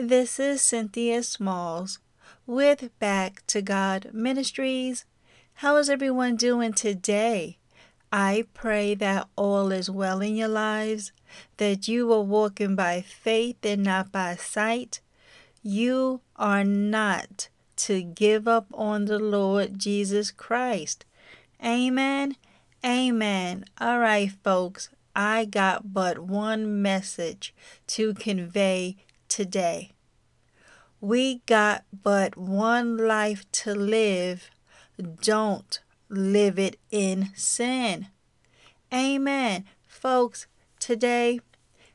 This is Cynthia Smalls with Back to God Ministries. How is everyone doing today? I pray that all is well in your lives, that you are walking by faith and not by sight. You are not to give up on the Lord Jesus Christ. Amen. Amen. All right, folks, I got but one message to convey today. We got but one life to live. Don't live it in sin. Amen. Folks, today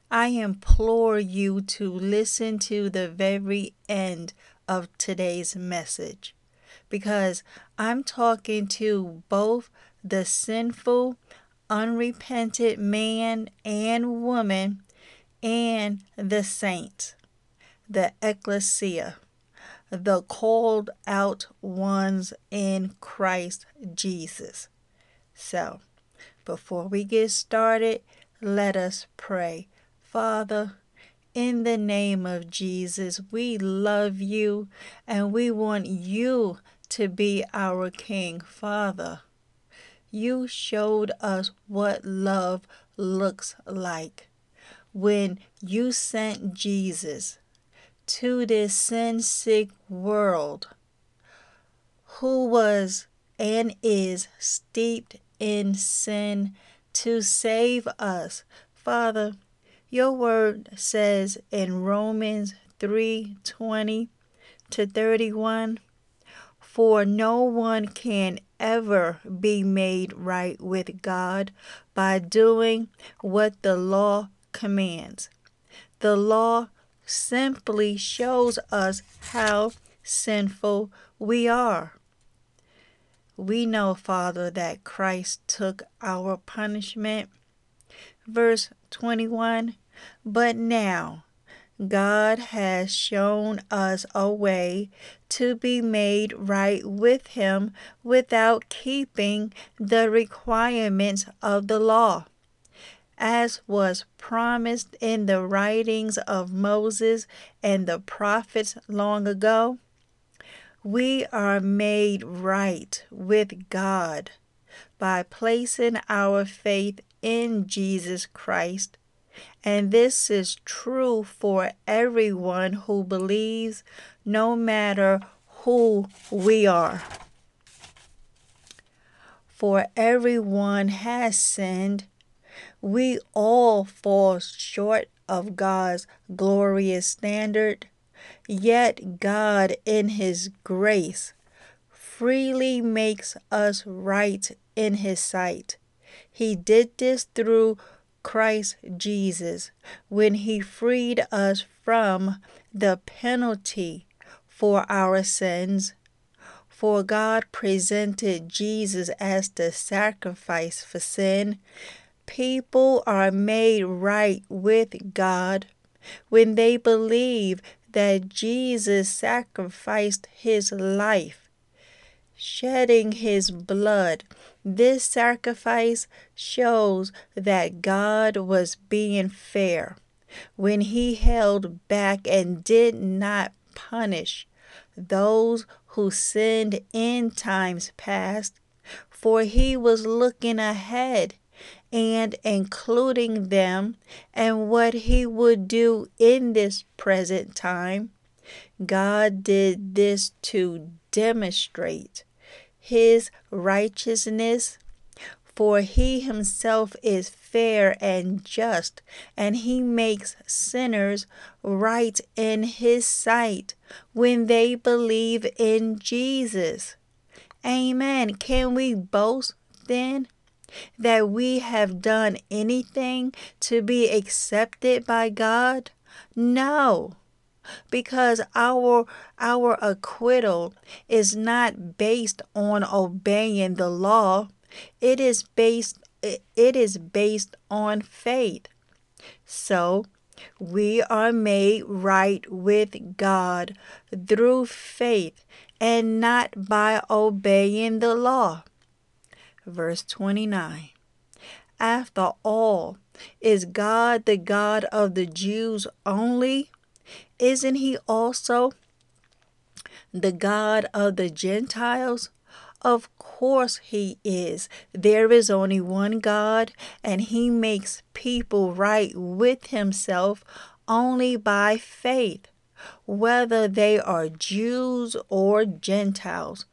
I implore you to listen to the very end of today's message because I'm talking to both the sinful, unrepented man and woman and the saints, the ecclesia the called out ones in Christ Jesus. So, before we get started, let us pray. Father, in the name of Jesus, we love you and we want you to be our King. Father, you showed us what love looks like when you sent Jesus to this sin sick world who was and is steeped in sin to save us. Father, your word says in Romans 3:20 to 31, for no one can ever be made right with God by doing what the law commands. The law simply shows us how sinful we are. We know, Father, that Christ took our punishment. Verse 21 But now God has shown us a way to be made right with Him without keeping the requirements of the law as was promised in the writings of Moses and the prophets long ago, we are made right with God by placing our faith in Jesus Christ. And this is true for everyone who believes, no matter who we are. For everyone has sinned we all fall short of God's glorious standard, yet God, in His grace, freely makes us right in His sight. He did this through Christ Jesus when He freed us from the penalty for our sins. For God presented Jesus as the sacrifice for sin People are made right with God when they believe that Jesus sacrificed his life, shedding his blood. This sacrifice shows that God was being fair when he held back and did not punish those who sinned in times past, for he was looking ahead and including them and what he would do in this present time. God did this to demonstrate his righteousness, for he himself is fair and just, and he makes sinners right in his sight when they believe in Jesus. Amen. Can we boast then that we have done anything to be accepted by God? No. Because our our acquittal is not based on obeying the law. It is based it is based on faith. So, we are made right with God through faith and not by obeying the law. Verse 29 After all, is God the God of the Jews only? Isn't he also the God of the Gentiles? Of course he is. There is only one God, and he makes people right with himself only by faith, whether they are Jews or Gentiles.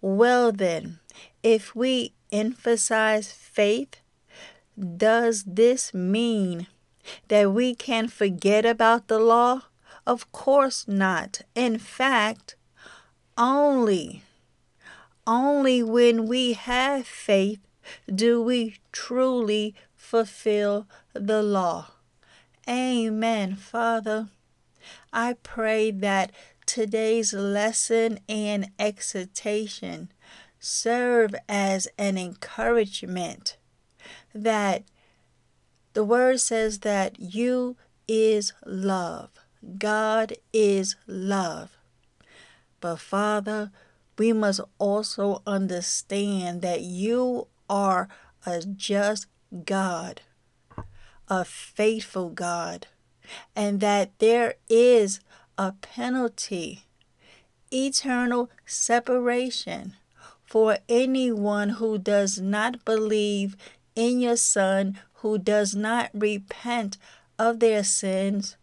Well, then, if we emphasize faith, does this mean that we can forget about the law? Of course not. In fact, only only when we have faith do we truly fulfill the law. Amen, Father. I pray that today's lesson and exhortation serve as an encouragement that the word says that you is love. God is love. But Father, we must also understand that you are a just God, a faithful God, and that there is a penalty, eternal separation for anyone who does not believe in your Son, who does not repent of their sins,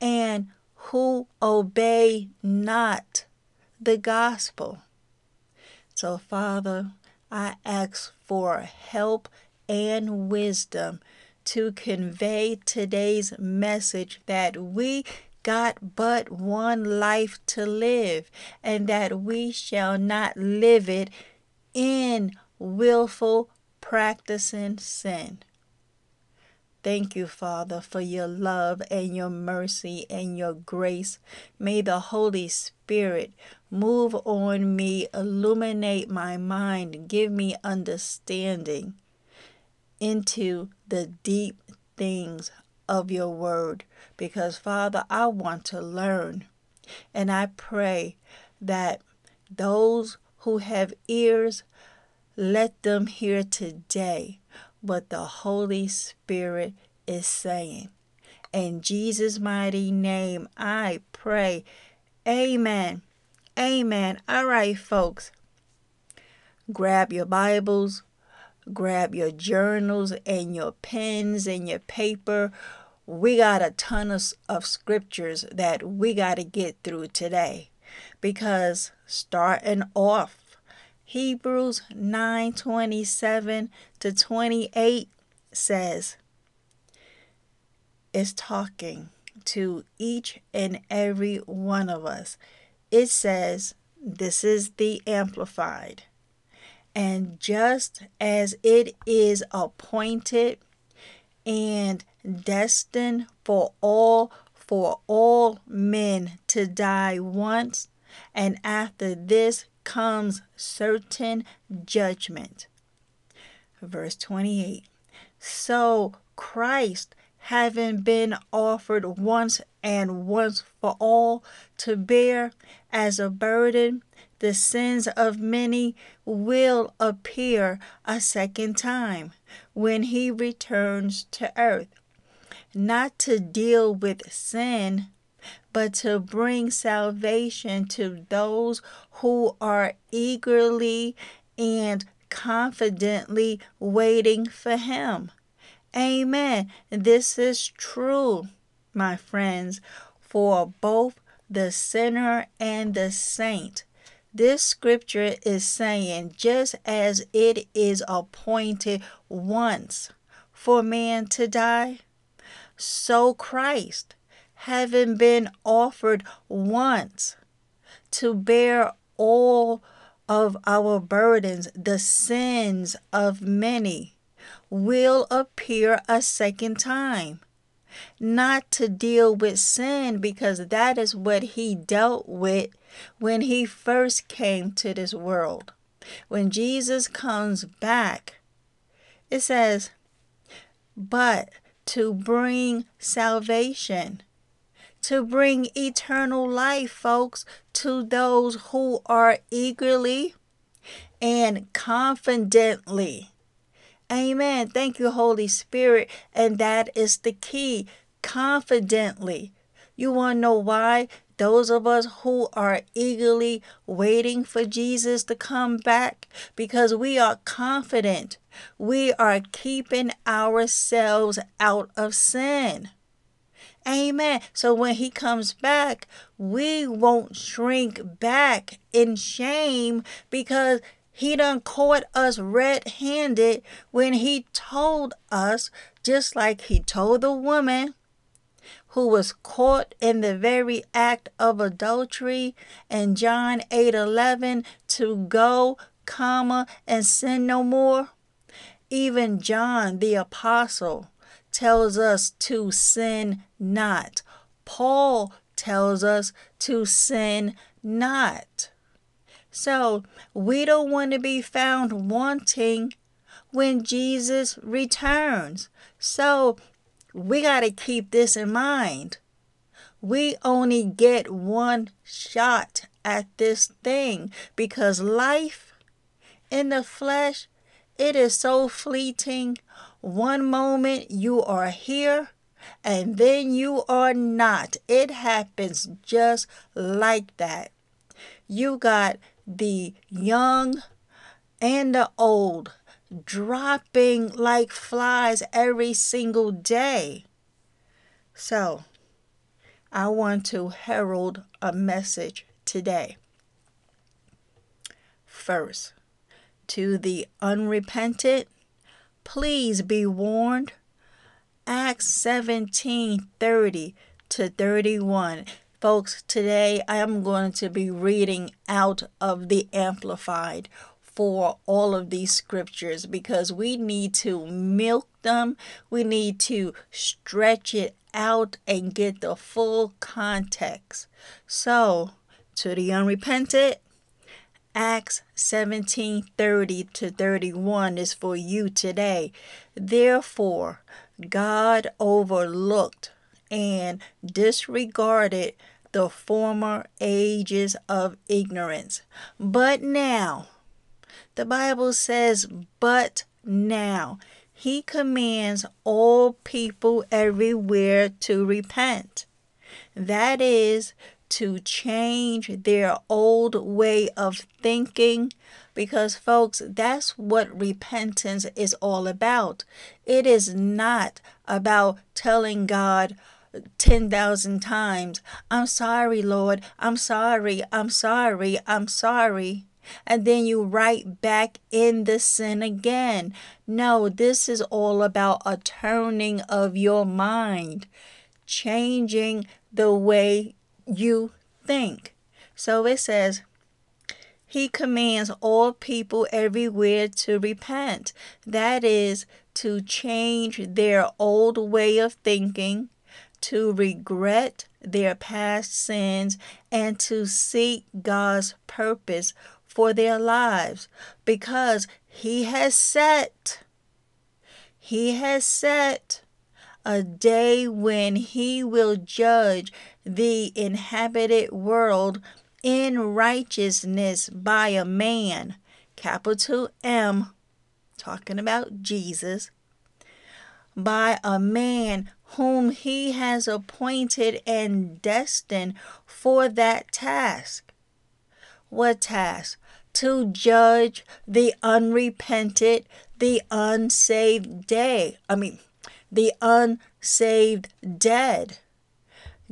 and who obey not the gospel. So, Father, I ask for help and wisdom to convey today's message that we got but one life to live and that we shall not live it in willful practicing sin. Thank you, Father, for your love and your mercy and your grace. May the Holy Spirit move on me, illuminate my mind, give me understanding into the deep things of your word. Because, Father, I want to learn. And I pray that those who have ears, let them hear today what the Holy Spirit is saying. In Jesus' mighty name, I pray. Amen. Amen. All right, folks. Grab your Bibles, grab your journals and your pens and your paper. We got a ton of, of scriptures that we got to get through today because starting off Hebrews 9:27 to 28 says is talking to each and every one of us. It says, this is the amplified. And just as it is appointed and destined for all for all men to die once, and after this comes certain judgment. Verse 28 So Christ, having been offered once and once for all to bear as a burden the sins of many, will appear a second time when he returns to earth, not to deal with sin, but to bring salvation to those who are eagerly and confidently waiting for Him. Amen. This is true, my friends, for both the sinner and the saint. This scripture is saying just as it is appointed once for man to die, so Christ, having been offered once to bear all of our burdens, the sins of many, will appear a second time. Not to deal with sin because that is what he dealt with when he first came to this world. When Jesus comes back, it says, but to bring salvation, to bring eternal life, folks, to those who are eagerly and confidently. Amen. Thank you, Holy Spirit. And that is the key confidently. You want to know why? Those of us who are eagerly waiting for Jesus to come back, because we are confident we are keeping ourselves out of sin. Amen. So when he comes back, we won't shrink back in shame because he done caught us red handed when he told us, just like he told the woman who was caught in the very act of adultery in John 8 11 to go, comma, and sin no more. Even John the Apostle tells us to sin not. Paul tells us to sin not. So we don't want to be found wanting when Jesus returns. So we got to keep this in mind. We only get one shot at this thing because life in the flesh it is so fleeting. One moment you are here and then you are not. It happens just like that. You got the young and the old dropping like flies every single day. So, I want to herald a message today. First, to the unrepentant, please be warned. Acts 17 30 to 31. Folks, today I am going to be reading out of the Amplified for all of these scriptures because we need to milk them. We need to stretch it out and get the full context. So, to the unrepentant, Acts 17:30 to 31 is for you today. Therefore, God overlooked and disregarded the former ages of ignorance. But now, the Bible says, but now, he commands all people everywhere to repent. That is, to change their old way of thinking because, folks, that's what repentance is all about. It is not about telling God 10,000 times, I'm sorry, Lord, I'm sorry, I'm sorry, I'm sorry. And then you right back in the sin again. No, this is all about a turning of your mind, changing the way you think. So it says, He commands all people everywhere to repent. That is, to change their old way of thinking, to regret their past sins, and to seek God's purpose for their lives because He has set. He has set a day when he will judge the inhabited world in righteousness by a man, capital M, talking about Jesus, by a man whom he has appointed and destined for that task. What task? To judge the unrepented, the unsaved day. I mean, the unsaved dead.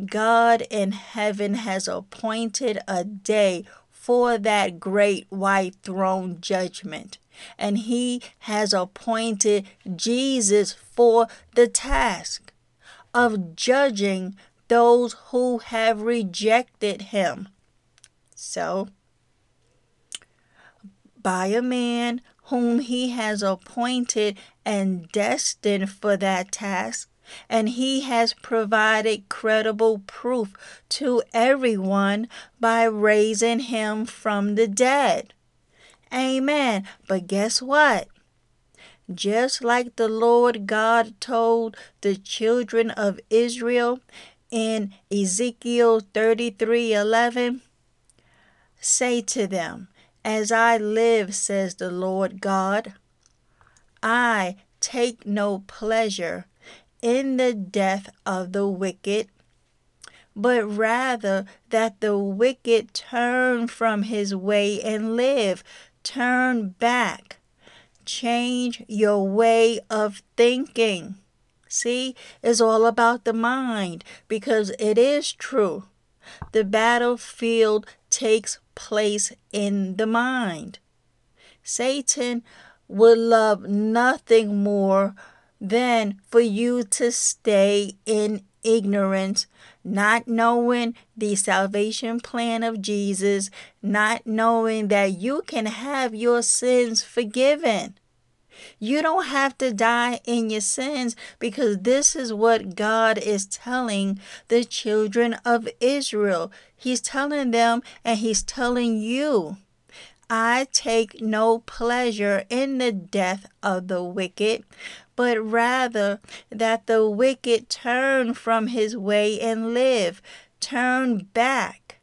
God in heaven has appointed a day for that great white throne judgment. And he has appointed Jesus for the task of judging those who have rejected him. So, by a man whom he has appointed and destined for that task, and he has provided credible proof to everyone by raising him from the dead. Amen. But guess what? Just like the Lord God told the children of Israel in Ezekiel 33 11, say to them, As I live, says the Lord God, I take no pleasure in the death of the wicked, but rather that the wicked turn from his way and live. Turn back. Change your way of thinking. See, it's all about the mind because it is true. The battlefield takes place in the mind. Satan would love nothing more than for you to stay in ignorance, not knowing the salvation plan of Jesus, not knowing that you can have your sins forgiven. You don't have to die in your sins because this is what God is telling the children of Israel. He's telling them and He's telling you. I take no pleasure in the death of the wicked, but rather that the wicked turn from his way and live. Turn back.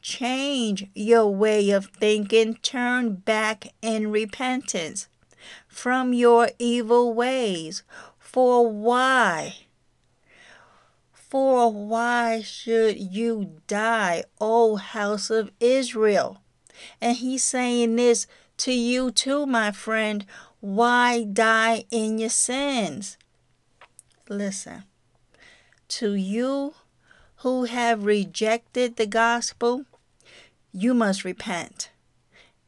Change your way of thinking. Turn back in repentance from your evil ways. For why? For why should you die, O house of Israel? And he's saying this to you too, my friend. Why die in your sins? Listen, to you who have rejected the gospel, you must repent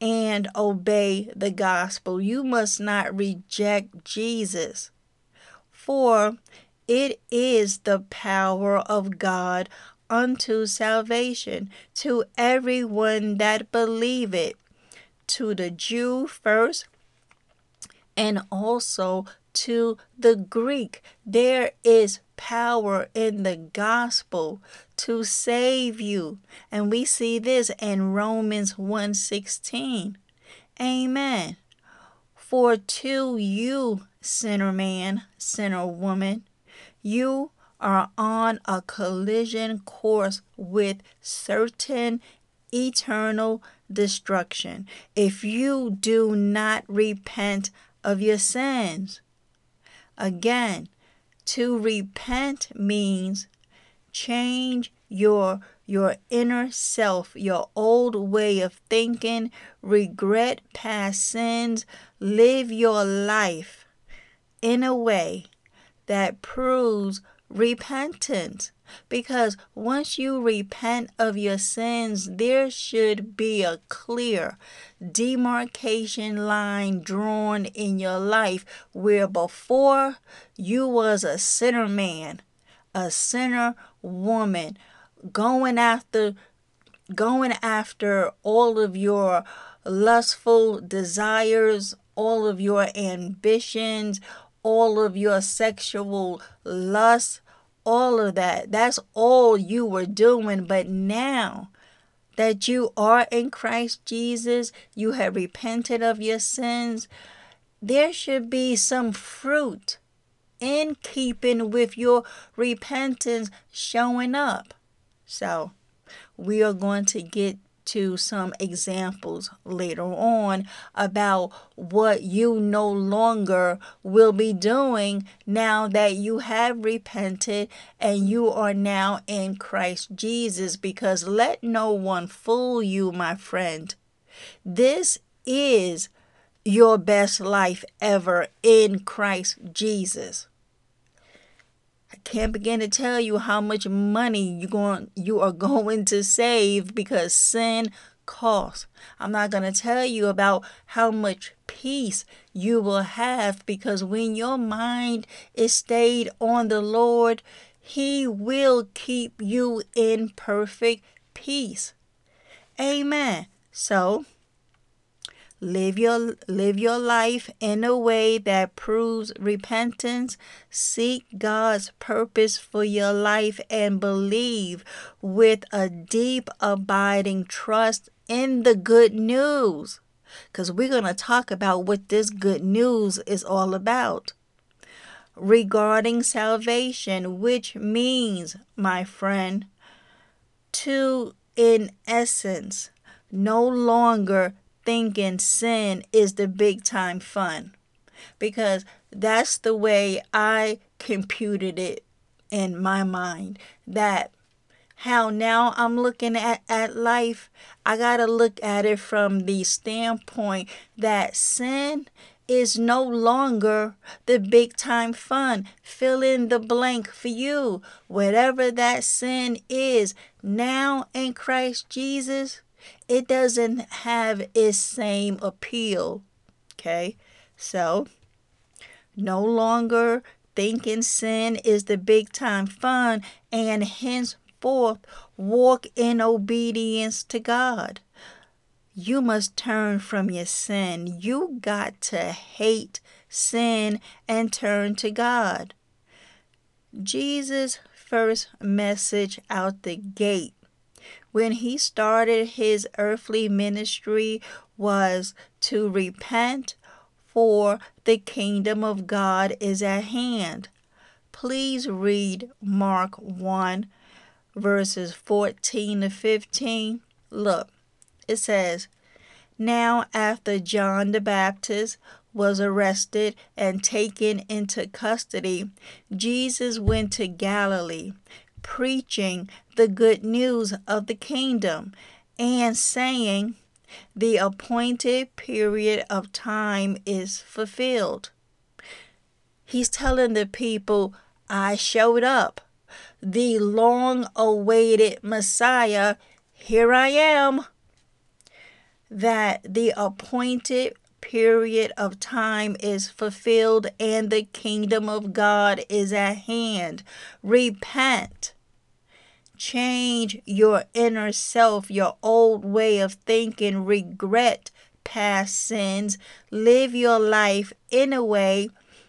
and obey the gospel. You must not reject Jesus, for it is the power of God unto salvation to everyone that believe it, to the Jew first, and also to the Greek. There is power in the gospel to save you. And we see this in Romans 1:16. Amen. For to you, sinner man, sinner woman, you are on a collision course with certain eternal destruction if you do not repent of your sins. Again, to repent means change your your inner self, your old way of thinking, regret past sins, live your life in a way that proves repentance. Because once you repent of your sins, there should be a clear demarcation line drawn in your life where before you was a sinner man, a sinner woman, going after going after all of your lustful desires, all of your ambitions, all of your sexual lust, all of that. That's all you were doing. But now that you are in Christ Jesus, you have repented of your sins, there should be some fruit in keeping with your repentance showing up. So, we are going to get to some examples later on about what you no longer will be doing now that you have repented and you are now in Christ Jesus. Because let no one fool you, my friend. This is your best life ever in Christ Jesus. I can't begin to tell you how much money you going you are going to save because sin costs. I'm not going to tell you about how much peace you will have because when your mind is stayed on the Lord, he will keep you in perfect peace. Amen. So, live your live your life in a way that proves repentance. Seek god's purpose for your life and believe with a deep abiding trust in the good news. Because we're going to talk about what this good news is all about. Regarding salvation which means my friend to in essence no longer thinking sin is the big time fun because that's the way I computed it in my mind that how now I'm looking at, at life, I got to look at it from the standpoint that sin is no longer the big time fun. Fill in the blank for you. Whatever that sin is, now in Christ Jesus, it doesn't have its same appeal. Okay? So, no longer thinking sin is the big time fun and henceforth walk in obedience to God. You must turn from your sin. You got to hate sin and turn to God. Jesus' first message out the gate when he started his earthly ministry was to repent, for the kingdom of God is at hand. Please read Mark 1, verses 14 to 15. Look, it says, Now after John the Baptist was arrested and taken into custody, Jesus went to Galilee preaching the good news of the kingdom and saying, the appointed period of time is fulfilled. He's telling the people, I showed up. The long awaited Messiah, here I am. That the appointed period of time is fulfilled and the kingdom of God is at hand. Repent Change your inner self, your old way of thinking, regret past sins, live your life in a way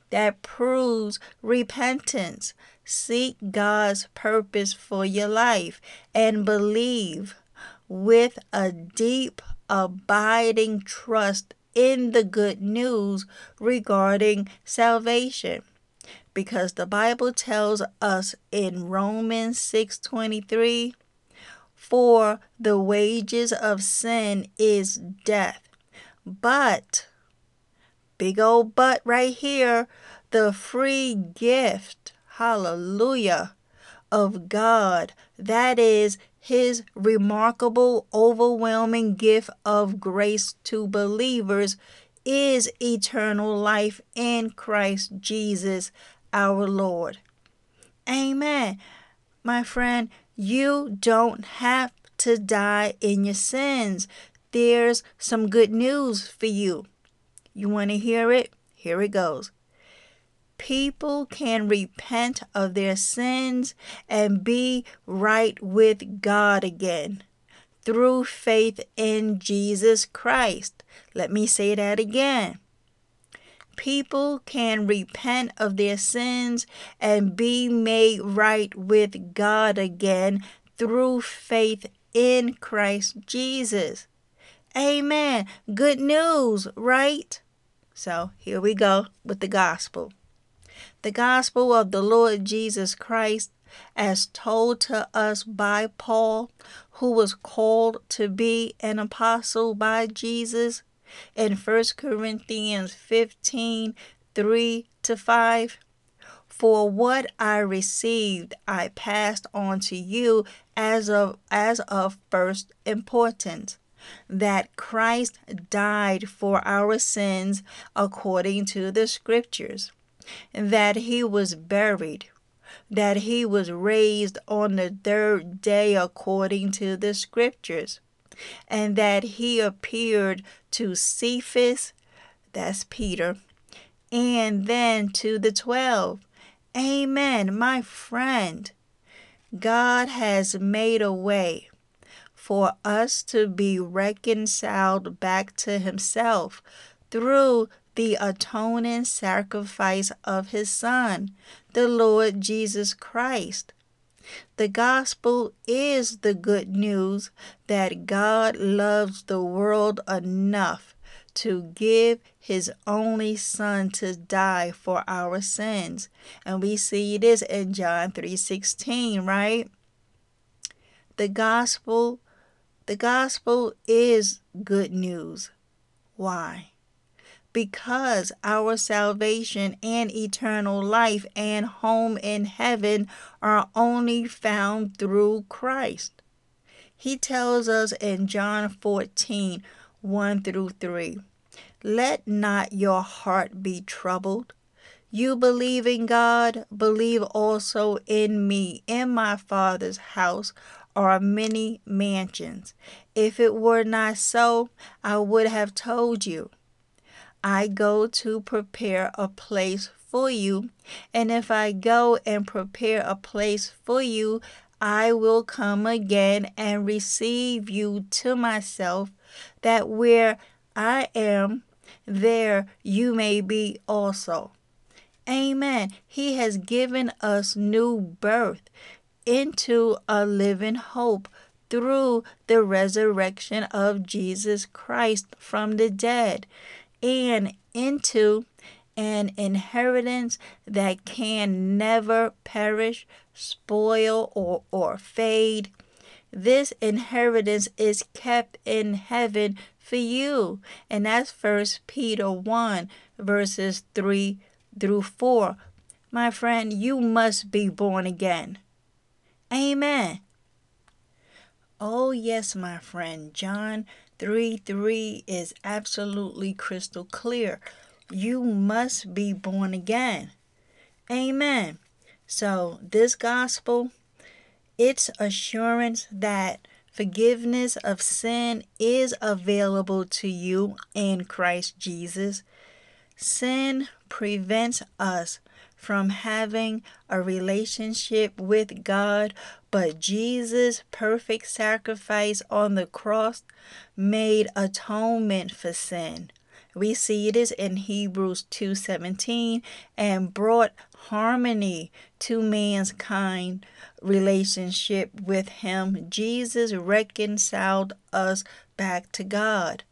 that proves repentance. Seek God's purpose for your life and believe with a deep, abiding trust in the good news regarding salvation because the Bible tells us in Romans 6:23 for the wages of sin is death. But big old but right here the free gift hallelujah of God that is his remarkable overwhelming gift of grace to believers is eternal life in Christ Jesus our Lord. Amen. My friend, you don't have to die in your sins. There's some good news for you. You want to hear it? Here it goes. People can repent of their sins and be right with God again through faith in Jesus Christ. Let me say that again people can repent of their sins and be made right with God again through faith in Christ Jesus. Amen. Good news, right? So here we go with the gospel. The gospel of the Lord Jesus Christ as told to us by Paul, who was called to be an apostle by Jesus in 1 Corinthians 15 3 to 5. For what I received I passed on to you as of as of first importance that Christ died for our sins according to the scriptures, that he was buried, that he was raised on the third day according to the scriptures, and that he appeared to Cephas, that's Peter, and then to the twelve. Amen, my friend. God has made a way for us to be reconciled back to Himself through the atoning sacrifice of His Son, the Lord Jesus Christ. The gospel is the good news that God loves the world enough to give his only son to die for our sins. And we see this in John 3:16, right? The gospel the gospel is good news. Why? Because our salvation and eternal life and home in heaven are only found through Christ. He tells us in John 14 1 through 3. Let not your heart be troubled. You believe in God, believe also in me. In my Father's house are many mansions. If it were not so, I would have told you. I go to prepare a place for you, and if I go and prepare a place for you, I will come again and receive you to myself, that where I am, there you may be also. Amen. He has given us new birth into a living hope through the resurrection of Jesus Christ from the dead and into an inheritance that can never perish, spoil, or, or fade. This inheritance is kept in heaven for you. And that's First Peter 1, verses 3 through 4. My friend, you must be born again. Amen. Oh, yes, my friend. John 3 3 is absolutely crystal clear. You must be born again. Amen. So, this gospel, it's assurance that forgiveness of sin is available to you in Christ Jesus. Sin prevents us from having a relationship with God, but Jesus' perfect sacrifice on the cross made atonement for sin. We see this in Hebrews 2:17 and brought harmony to mankind relationship with him. Jesus reconciled us back to God.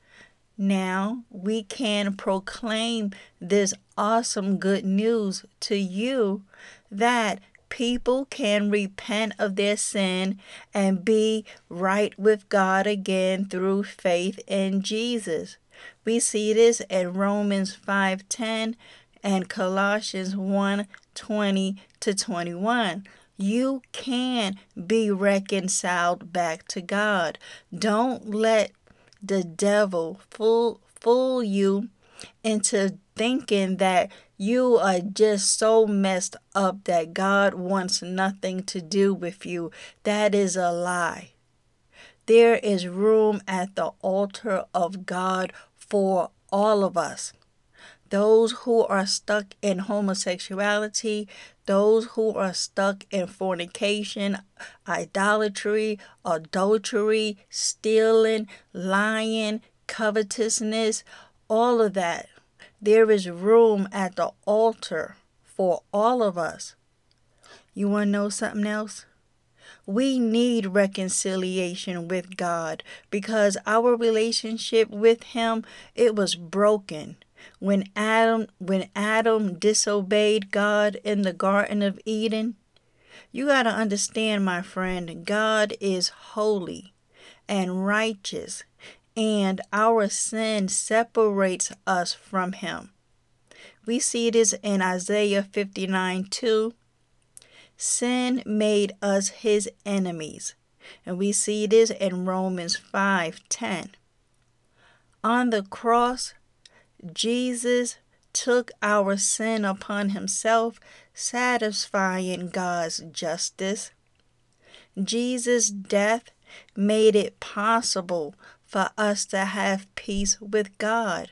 Now we can proclaim this awesome good news to you that people can repent of their sin and be right with God again through faith in Jesus. We see this in Romans 5:10 and Colossians 1:20 to 21. You can be reconciled back to God. Don't let the devil fool fool you into thinking that you are just so messed up that God wants nothing to do with you. That is a lie. There is room at the altar of God for all of us. Those who are stuck in homosexuality, those who are stuck in fornication, idolatry, adultery, stealing, lying, covetousness, all of that. There is room at the altar for all of us. You want to know something else? We need reconciliation with God because our relationship with him it was broken when Adam when Adam disobeyed God in the garden of Eden. You got to understand, my friend, God is holy and righteous, and our sin separates us from Him. We see this in Isaiah 59 2. Sin made us His enemies. And we see this in Romans 5:10. On the cross, Jesus took our sin upon himself, satisfying God's justice. Jesus' death made it possible for us to have peace with God.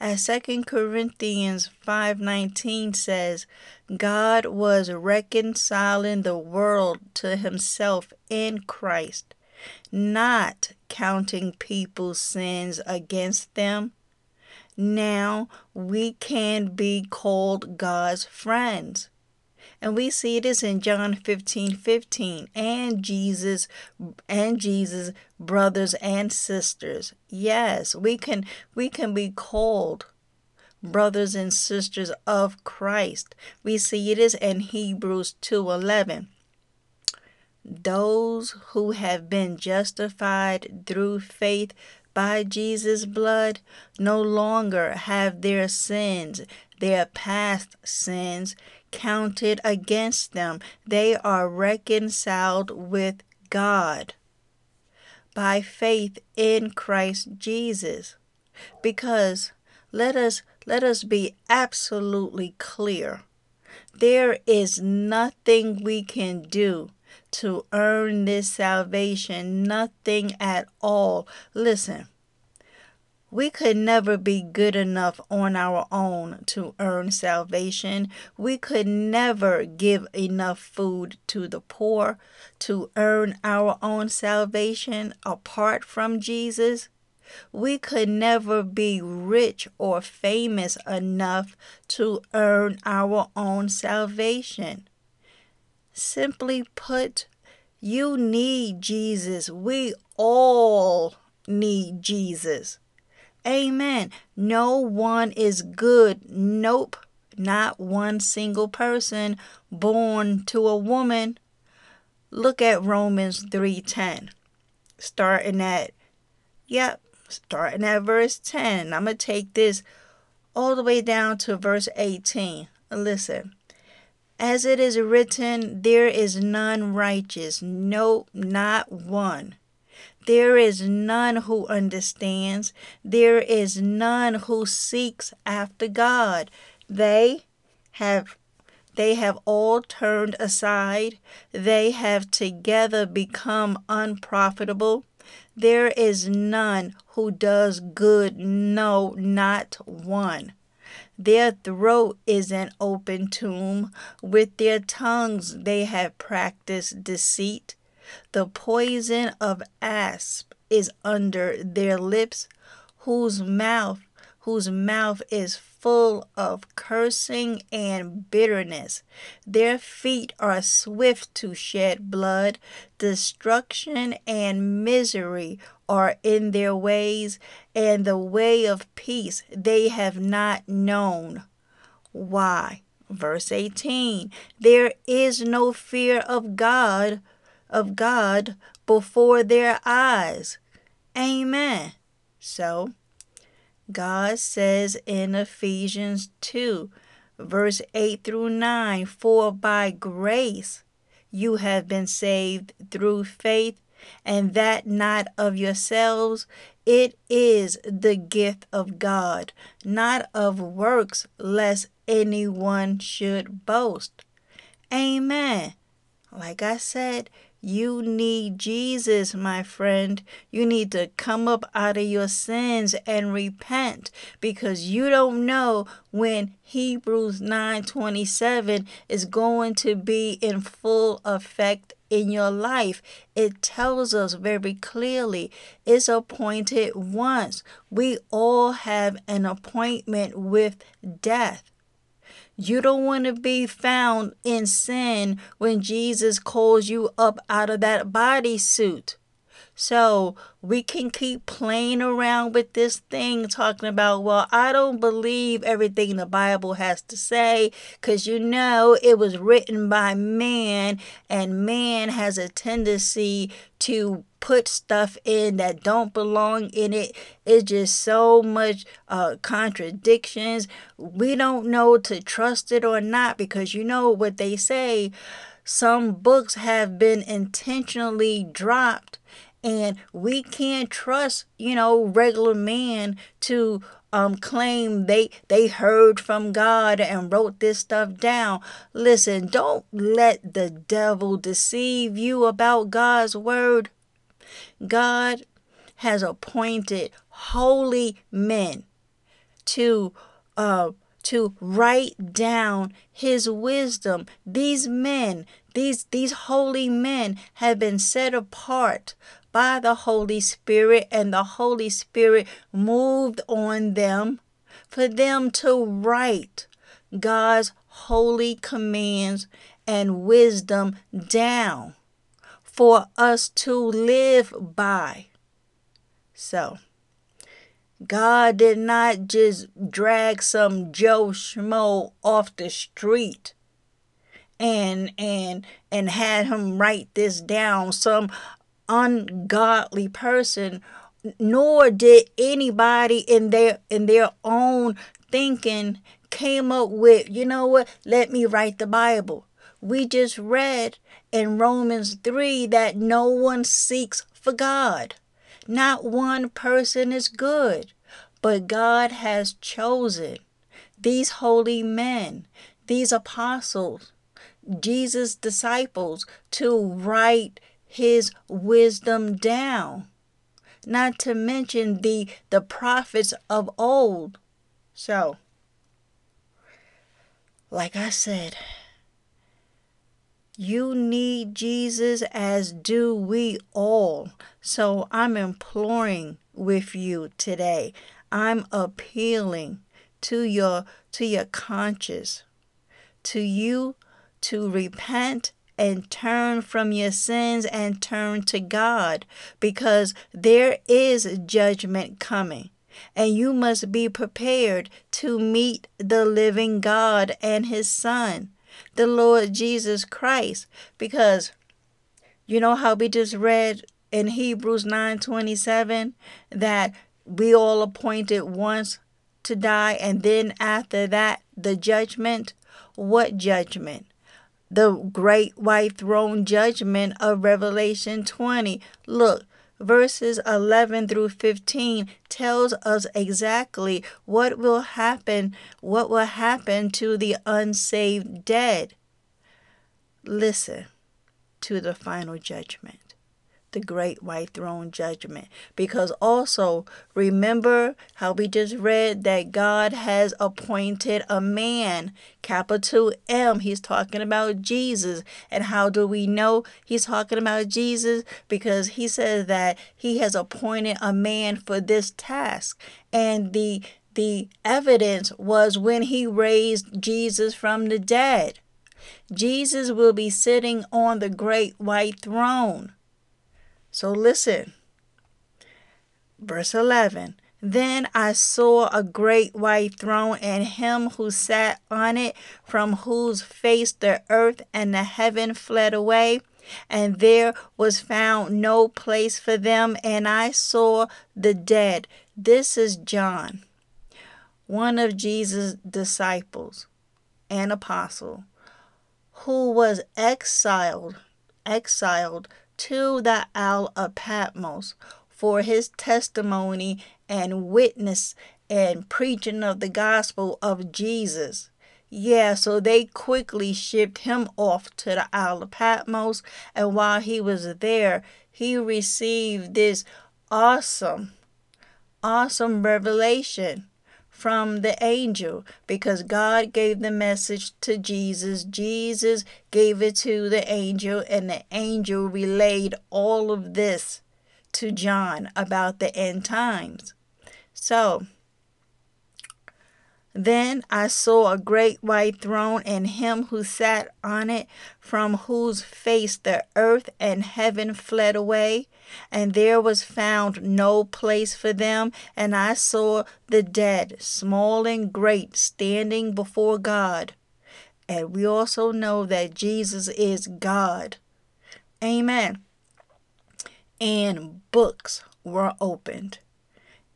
As 2 Corinthians 5:19 says, God was reconciling the world to himself in Christ, not counting people's sins against them. Now we can be called God's friends. And we see this in John 15 15 and Jesus and Jesus brothers and sisters. Yes, we can we can be called brothers and sisters of Christ. We see it is in Hebrews 2:11. Those who have been justified through faith by Jesus' blood no longer have their sins, their past sins, counted against them. They are reconciled with God by faith in Christ Jesus. Because let us let us be absolutely clear. There is nothing we can do to earn this salvation, nothing at all. Listen, we could never be good enough on our own to earn salvation. We could never give enough food to the poor to earn our own salvation apart from Jesus. We could never be rich or famous enough to earn our own salvation. Simply put, you need Jesus. We all need Jesus. Amen. No one is good. Nope. Not one single person born to a woman. Look at Romans 3:10. Starting at yep, starting at verse 10. I'm going to take this all the way down to verse 18. Listen. As it is written, there is none righteous, no, not one. There is none who understands. There is none who seeks after God. They have they have all turned aside. They have together become unprofitable. There is none who does good, no, not one. Their throat is an open tomb. With their tongues they have practiced deceit. The poison of asp is under their lips, whose mouth whose mouth is full of cursing and bitterness. Their feet are swift to shed blood. Destruction and misery are in their ways, and the way of peace they have not known. Why? Verse 18 There is no fear of God of God before their eyes. Amen. So, God says in Ephesians 2, verse 8 through 9, For by grace you have been saved through faith, and that not of yourselves. It is the gift of God, not of works, lest anyone should boast. Amen. Like I said, you need Jesus, my friend. You need to come up out of your sins and repent because you don't know when Hebrews 9:27 is going to be in full effect in your life. It tells us very clearly it's appointed once. We all have an appointment with death. You don't want to be found in sin when Jesus calls you up out of that bodysuit. So we can keep playing around with this thing, talking about, well, I don't believe everything the Bible has to say, because you know it was written by man, and man has a tendency to put stuff in that don't belong in it. It's just so much uh, contradictions. We don't know to trust it or not because you know what they say. Some books have been intentionally dropped and we can't trust you know regular men to um claim they they heard from God and wrote this stuff down. Listen, don't let the devil deceive you about God's word. God has appointed holy men to uh to write down his wisdom. These men, these these holy men have been set apart by the Holy Spirit, and the Holy Spirit moved on them for them to write God's holy commands and wisdom down for us to live by. So, God did not just drag some Joe Schmo off the street and and and had him write this down some ungodly person nor did anybody in their in their own thinking came up with you know what? Let me write the bible. We just read in romans 3 that no one seeks for god. Not one person is good but god has chosen these holy men these apostles jesus disciples to write his wisdom down. Not to mention the the prophets of old. So like i said you need jesus as do we all. So i'm imploring with you today. I'm appealing to your to your conscience to you to repent and turn from your sins and turn to God because there is judgment coming. And you must be prepared to meet the living God and His Son, the Lord Jesus Christ. Because you know how we just read in Hebrews 9:27 that we all appointed once to die and then after that the judgment what judgment the great white throne judgment of Revelation 20. Look, verses 11 through 15 tells us exactly what will happen, what will happen to the unsaved dead. Listen to the final judgment the great white throne judgment. Because also, remember how we just read that God has appointed a man, capital M. He's talking about Jesus. And how do we know he's talking about Jesus? Because he says that he has appointed a man for this task. And the the evidence was when he raised Jesus from the dead. Jesus will be sitting on the great white throne. So listen. Verse 11. Then I saw a great white throne and him who sat on it, from whose face the earth and the heaven fled away, and there was found no place for them. And I saw the dead. This is John, one of Jesus' disciples and apostle, who was exiled, exiled to the Isle of Patmos for his testimony and witness and preaching of the gospel of Jesus. Yeah, so they quickly shipped him off to the Isle of Patmos, and while he was there, he received this awesome, awesome revelation from the angel because God gave the message to Jesus. Jesus gave it to the angel, and the angel relayed all of this to John about the end times. So, Then I saw a great white throne and him who sat on it, from whose face the earth and heaven fled away, and there was found no place for them. And I saw the dead, small and great, standing before God. And we also know that Jesus is God. Amen. And books were opened.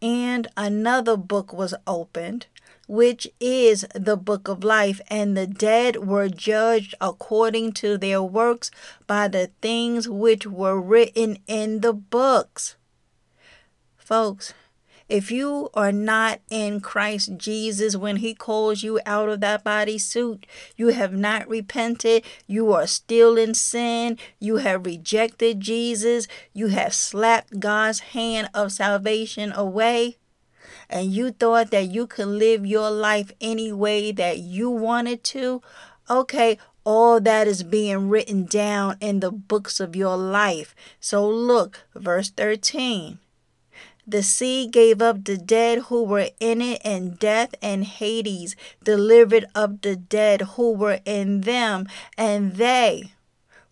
And another book was opened, which is the book of life, and the dead were judged according to their works by the things which were written in the books. Folks, if you are not in Christ Jesus when He calls you out of that body suit, you have not repented, you are still in sin, you have rejected Jesus, you have slapped God's hand of salvation away, and you thought that you could live your life any way that you wanted to, okay, all that is being written down in the books of your life. So look, verse 13. The sea gave up the dead who were in it, and death and Hades delivered up the dead who were in them, and they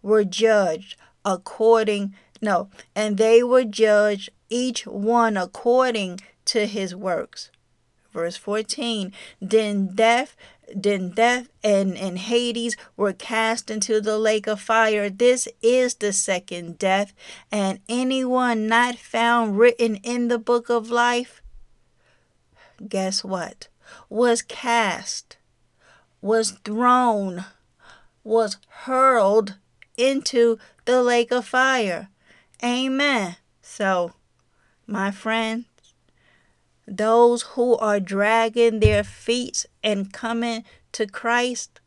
were judged according no, and they were judged each one according to his works. Verse 14 Then death then death and, and Hades were cast into the lake of fire. This is the second death, and anyone not found written in the book of life, guess what? Was cast, was thrown, was hurled into the lake of fire. Amen. So, my friend, those who are dragging their feet and coming to Christ,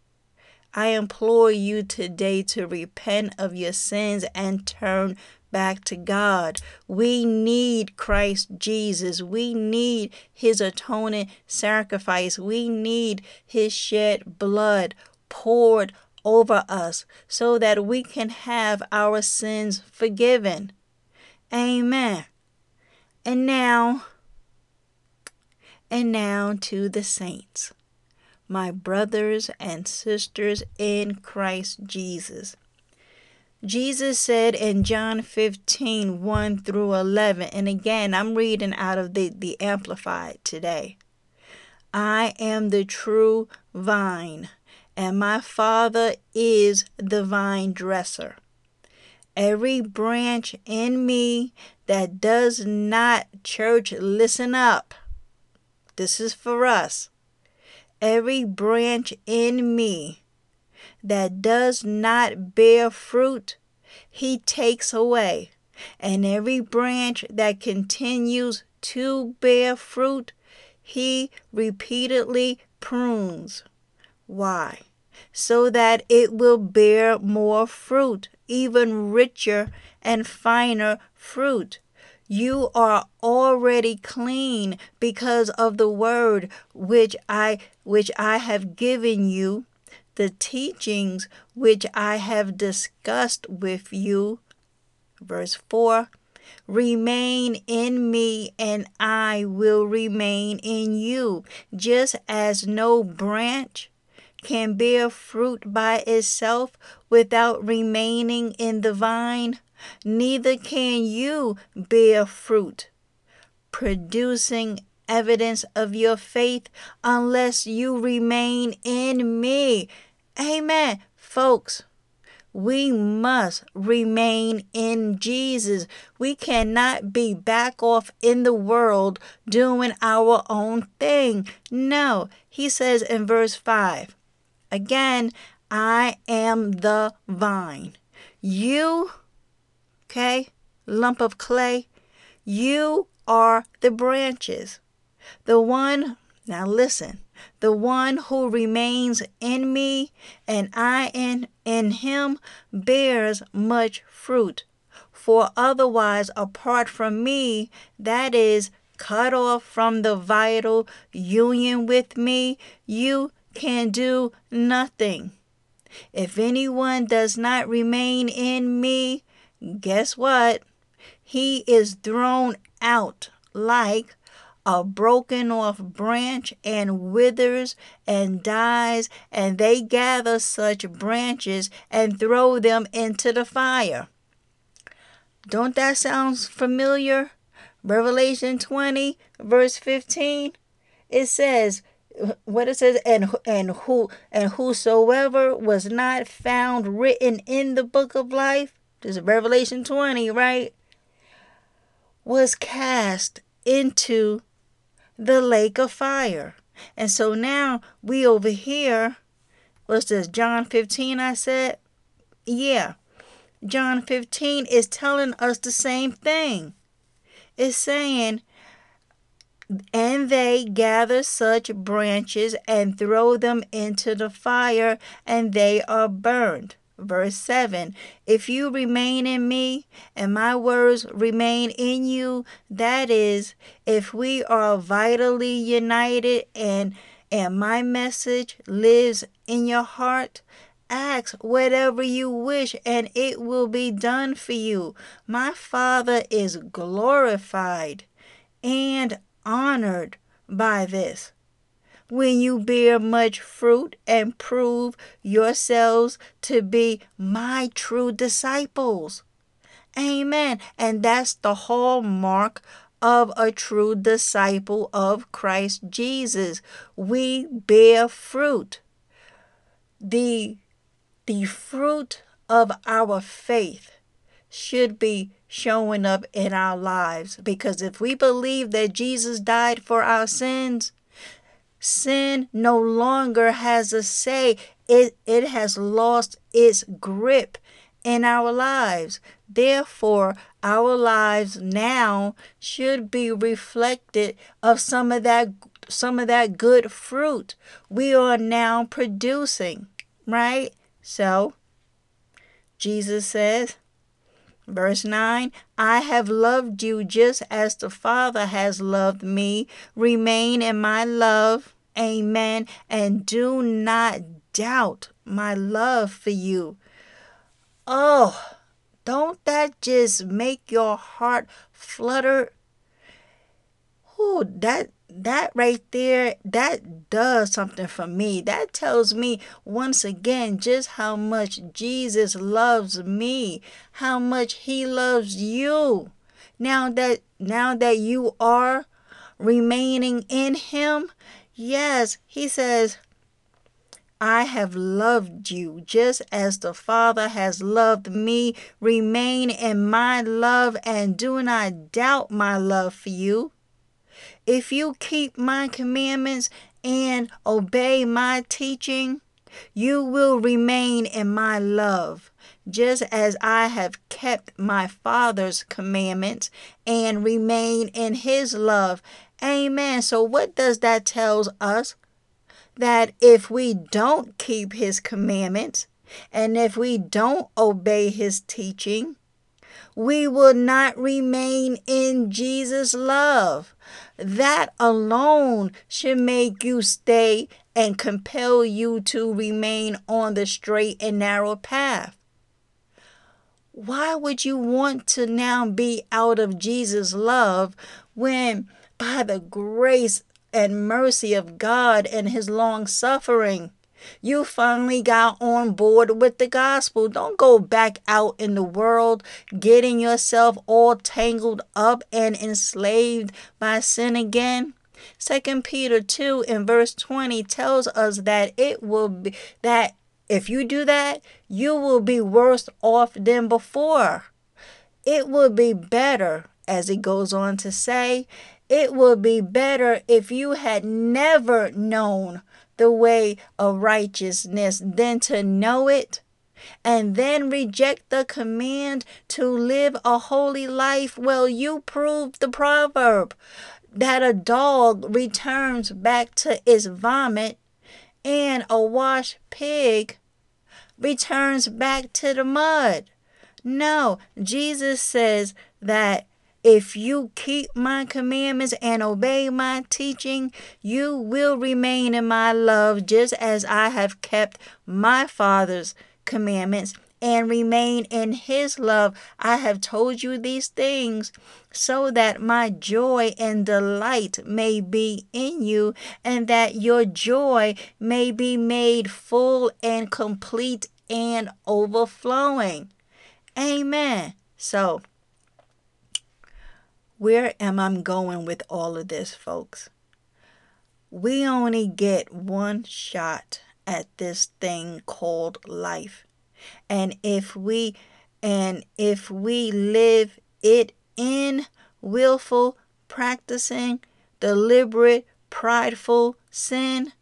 I implore you today to repent of your sins and turn back to God. We need Christ Jesus. We need his atoning sacrifice. We need his shed blood poured over us so that we can have our sins forgiven. Amen. And now, and now to the saints, my brothers and sisters in Christ Jesus. Jesus said in John 15, 1 through 11, and again, I'm reading out of the, the Amplified today. I am the true vine, and my Father is the vine dresser. Every branch in me that does not, church, listen up this is for us. Every branch in me that does not bear fruit, he takes away. And every branch that continues to bear fruit, he repeatedly prunes. Why? So that it will bear more fruit, even richer and finer fruit. You are already clean because of the word which I which I have given you, the teachings which I have discussed with you. Verse 4 Remain in me, and I will remain in you, just as no branch can bear fruit by itself without remaining in the vine neither can you bear fruit, producing evidence of your faith unless you remain in me. Amen. Folks, we must remain in Jesus. We cannot be back off in the world doing our own thing. No, he says in verse 5 again, I am the vine. You okay? Lump of clay. You are the branches. The one, now listen, the one who remains in me and I in, in him bears much fruit. For otherwise, apart from me, that is, cut off from the vital union with me, you can do nothing. If anyone does not remain in me, guess what? He is thrown out like a broken off branch and withers and dies, and they gather such branches and throw them into the fire. Don't that sound familiar? Revelation 20, verse 15. It says, what it says, and and who and whosoever was not found written in the book of life, this is Revelation 20, right? Was cast into the lake of fire. And so now we over here, what's this, John 15, I said? Yeah. John 15 is telling us the same thing. It's saying, and they gather such branches and throw them into the fire, and they are burned. Verse 7 If you remain in me and my words remain in you, that is, if we are vitally united and and my message lives in your heart, ask whatever you wish and it will be done for you. My Father is glorified and honored by this when you bear much fruit and prove yourselves to be my true disciples. Amen. And that's the hallmark of a true disciple of Christ Jesus. We bear fruit. The, the fruit of our faith should be showing up in our lives because if we believe that Jesus died for our sins, Sin no longer has a say. It, it has lost its grip in our lives. Therefore, our lives now should be reflected of some of that some of that good fruit we are now producing, right? So, Jesus says, Verse 9 I have loved you just as the Father has loved me. Remain in my love. Amen. And do not doubt my love for you. Oh, don't that just make your heart flutter? Oh, that that right there, that does something for me. That tells me once again just how much Jesus loves me, how much he loves you. Now that now that you are remaining in him, yes, he says, I have loved you just as the Father has loved me. Remain in my love and do not doubt my love for you. If you keep my commandments and obey my teaching, you will remain in my love, just as I have kept my Father's commandments and remain in his love. Amen. So, what does that tell us? That if we don't keep his commandments and if we don't obey his teaching, we will not remain in Jesus' love. That alone should make you stay and compel you to remain on the straight and narrow path. Why would you want to now be out of Jesus' love when, by the grace and mercy of God and His long suffering, you finally got on board with the gospel. Don't go back out in the world getting yourself all tangled up and enslaved by sin again. Second Peter 2 in verse 20 tells us that it will be that if you do that, you will be worse off than before. It will be better, as it goes on to say, it would be better if you had never known the way of righteousness than to know it and then reject the command to live a holy life. Well, you proved the proverb that a dog returns back to its vomit and a washed pig returns back to the mud. No, Jesus says that if you keep my commandments and obey my teaching, you will remain in my love just as I have kept my Father's commandments and remain in his love. I have told you these things so that my joy and delight may be in you, and that your joy may be made full and complete and overflowing. Amen. So, where am I going with all of this, folks? We only get one shot at this thing called life. And if we and if we live it in willful practicing deliberate prideful sin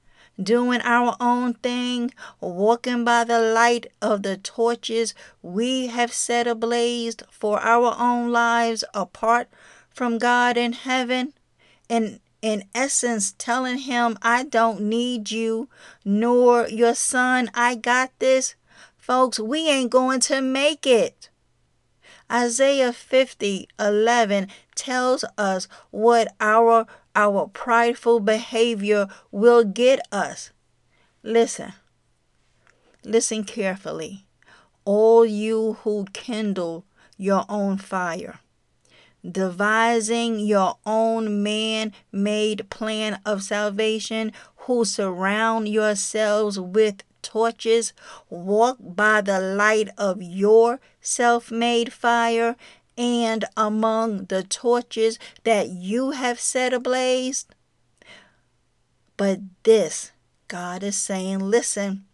doing our own thing, walking by the light of the torches we have set ablaze for our own lives apart from God in heaven, and in essence telling him, I don't need you, nor your son, I got this, folks, we ain't going to make it. Isaiah 50 11 tells us what our our prideful behavior will get us. Listen. Listen carefully. All you who kindle your own fire, devising your own man made plan of salvation, who surround yourselves with torches, walk by the light of your self made fire, and among the torches that you have set ablaze. But this, God is saying, listen,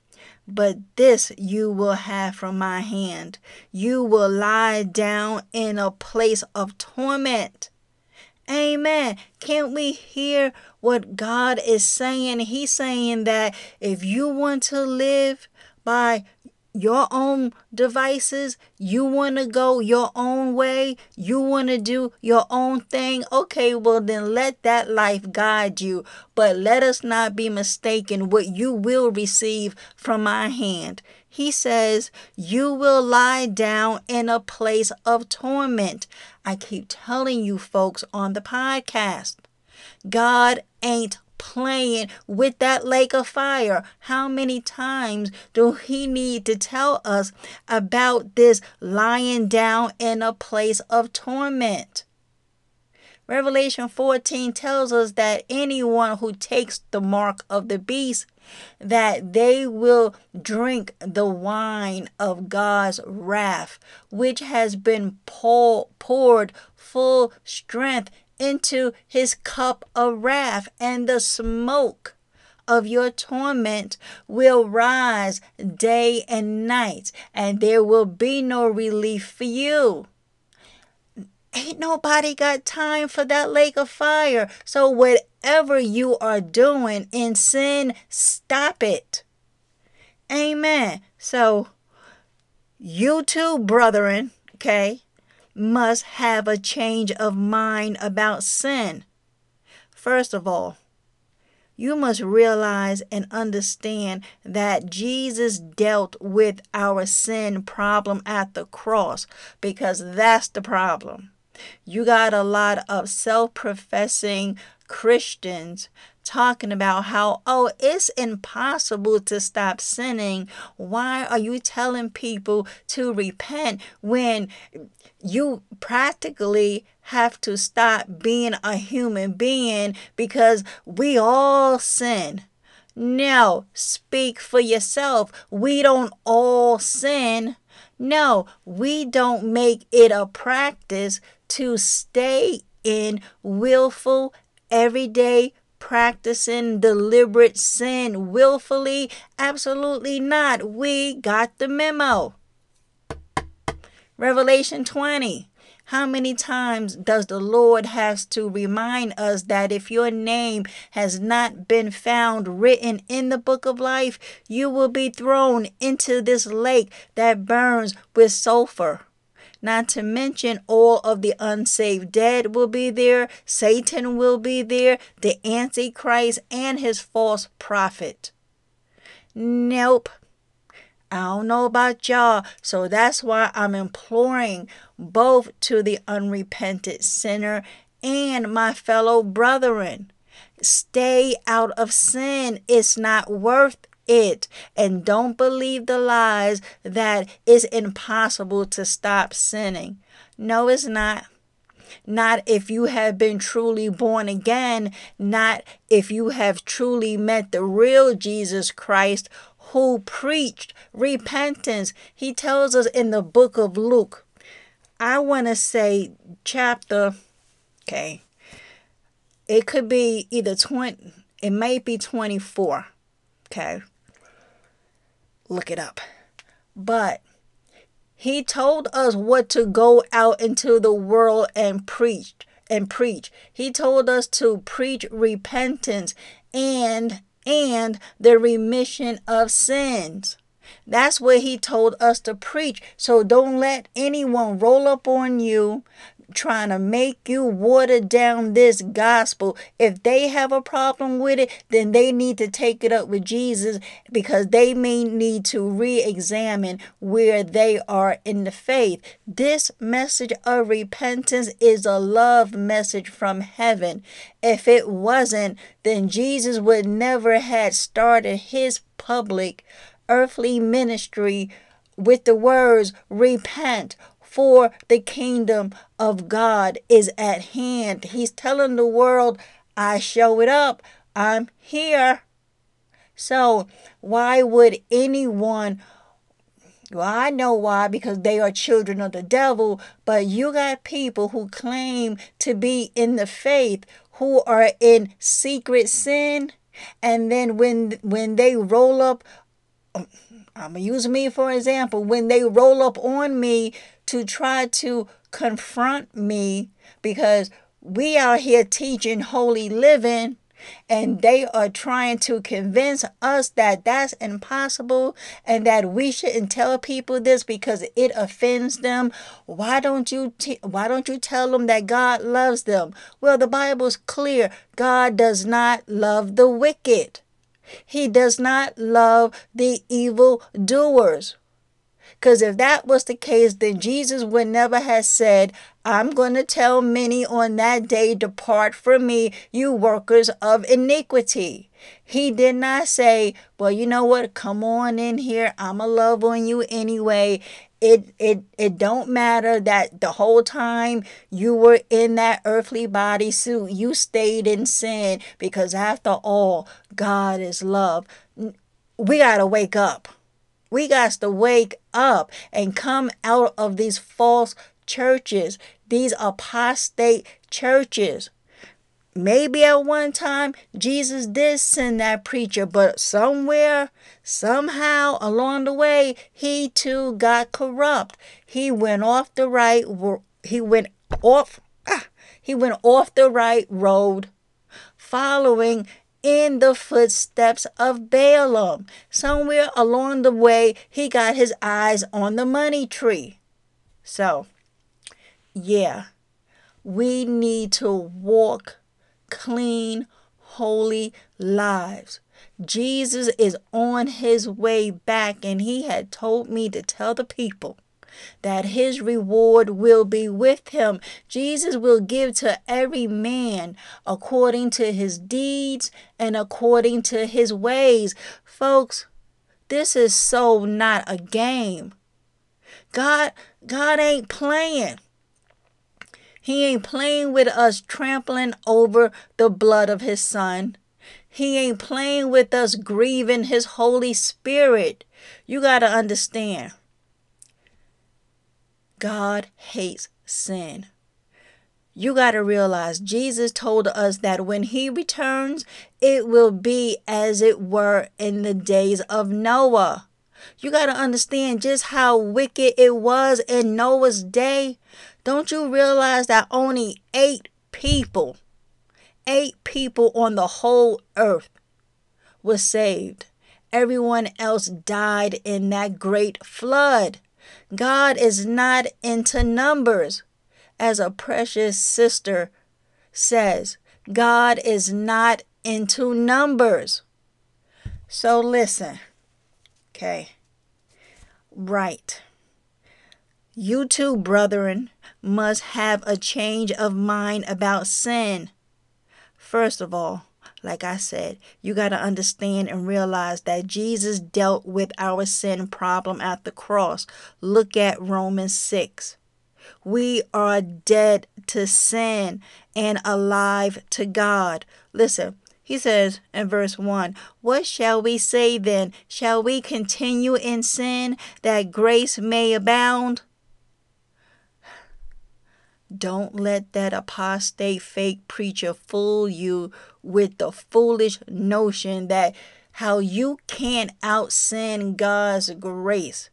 but this you will have from my hand. You will lie down in a place of torment. Amen. Can't we hear what God is saying? He's saying that if you want to live by your own devices, you want to go your own way, you want to do your own thing, okay, well, then let that life guide you. But let us not be mistaken what you will receive from my hand. He says, You will lie down in a place of torment. I keep telling you folks on the podcast, God ain't playing with that lake of fire. How many times do he need to tell us about this lying down in a place of torment? Revelation 14 tells us that anyone who takes the mark of the beast that they will drink the wine of God's wrath which has been poured full strength into his cup of wrath, and the smoke of your torment will rise day and night, and there will be no relief for you. Ain't nobody got time for that lake of fire. So, whatever you are doing in sin, stop it. Amen. So, you too, brethren, okay? Must have a change of mind about sin. First of all, you must realize and understand that Jesus dealt with our sin problem at the cross because that's the problem. You got a lot of self professing Christians talking about how, oh, it's impossible to stop sinning. Why are you telling people to repent when you practically have to stop being a human being because we all sin? No, speak for yourself. We don't all sin. No, we don't make it a practice to stay in willful, everyday practicing deliberate sin willfully? Absolutely not. We got the memo. Revelation 20. How many times does the Lord has to remind us that if your name has not been found written in the book of life, you will be thrown into this lake that burns with sulfur? Not to mention, all of the unsaved dead will be there, Satan will be there, the Antichrist, and his false prophet. Nope. I don't know about y'all, so that's why I'm imploring both to the unrepentant sinner and my fellow brethren. Stay out of sin. It's not worth it. And don't believe the lies that it's impossible to stop sinning. No, it's not. Not if you have been truly born again, not if you have truly met the real Jesus Christ who preached repentance. He tells us in the book of Luke, I want to say chapter, okay, it could be either 20, it may be 24, okay, look it up. But he told us what to go out into the world and preach and preach. He told us to preach repentance and and the remission of sins. That's what he told us to preach. So don't let anyone roll up on you trying to make you water down this gospel. If they have a problem with it, then they need to take it up with Jesus because they may need to re examine where they are in the faith. This message of repentance is a love message from heaven. If it wasn't, then Jesus would never have started his public earthly ministry with the words repent for the kingdom of God is at hand. He's telling the world, I show it up. I'm here. So, why would anyone? Well, I know why, because they are children of the devil, but you got people who claim to be in the faith who are in secret sin. And then when when they roll up um, I'm gonna use me for example. When they roll up on me to try to confront me because we are here teaching holy living and they are trying to convince us that that's impossible and that we shouldn't tell people this because it offends them. Why don't you t- why don't you tell them that God loves them? Well the bible's clear. God does not love the wicked. He does not love the evil doers. Because if that was the case, then Jesus would never have said, I'm going to tell many on that day, Depart from me, you workers of iniquity. He did not say, Well, you know what? Come on in here. I'm to love on you anyway it it it don't matter that the whole time you were in that earthly body suit you stayed in sin because after all god is love we got to wake up we got to wake up and come out of these false churches these apostate churches Maybe at one time Jesus did send that preacher, but somewhere, somehow along the way, he too got corrupt. He went off the right he went off ah, he went off the right road, following in the footsteps of Balaam. Somewhere along the way, he got his eyes on the money tree. So, yeah, we need to walk clean, holy lives. Jesus is on his way back, and he had told me to tell the people that his reward will be with him. Jesus will give to every man according to his deeds and according to his ways. Folks, this is so not a game. God God ain't playing. He ain't playing with us trampling over the blood of his son. He ain't playing with us grieving his Holy Spirit. You got to understand. God hates sin. You got to realize Jesus told us that when he returns, it will be as it were in the days of Noah. You got to understand just how wicked it was in Noah's day. Don't you realize that only eight people, eight people on the whole earth was saved? Everyone else died in that great flood. God is not into numbers. As a precious sister says, God is not into numbers. So listen, okay? Right. You too, brethren, must have a change of mind about sin. First of all, like I said, you got to understand and realize that Jesus dealt with our sin problem at the cross. Look at Romans 6. We are dead to sin and alive to God. Listen, he says in verse 1 What shall we say then? Shall we continue in sin that grace may abound? Don't let that apostate fake preacher fool you with the foolish notion that how you can't out sin God's grace.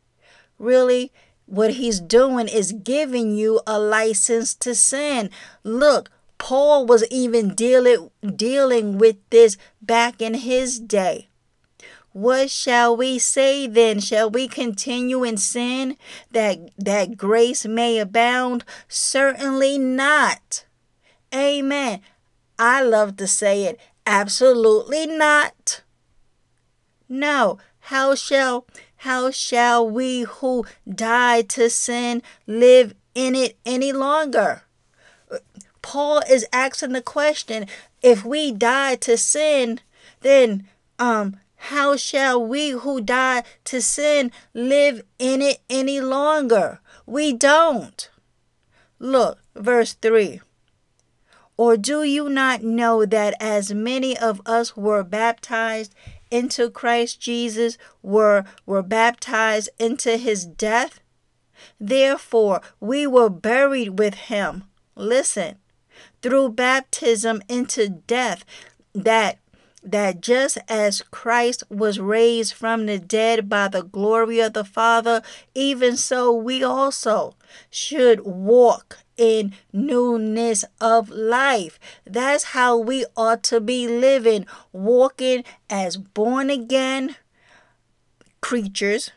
Really, what he's doing is giving you a license to sin. Look, Paul was even dealing dealing with this back in his day. What shall we say then? Shall we continue in sin that that grace may abound? Certainly not. Amen. I love to say it. Absolutely not. No. How shall how shall we who die to sin live in it any longer? Paul is asking the question, if we die to sin, then um how shall we who die to sin live in it any longer? We don't. Look, verse 3. Or do you not know that as many of us were baptized into Christ Jesus were were baptized into his death? Therefore, we were buried with him. Listen, through baptism into death, that that just as Christ was raised from the dead by the glory of the Father, even so we also should walk in newness of life. That's how we ought to be living, walking as born again creatures,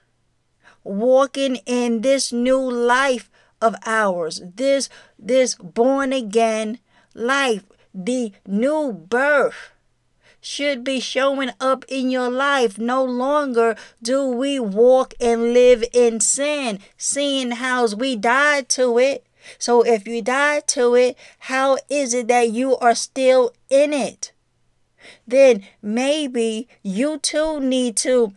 walking in this new life of ours, this this born again life, the new birth should be showing up in your life. No longer do we walk and live in sin, seeing how we died to it. So if you died to it, how is it that you are still in it? Then maybe you too need to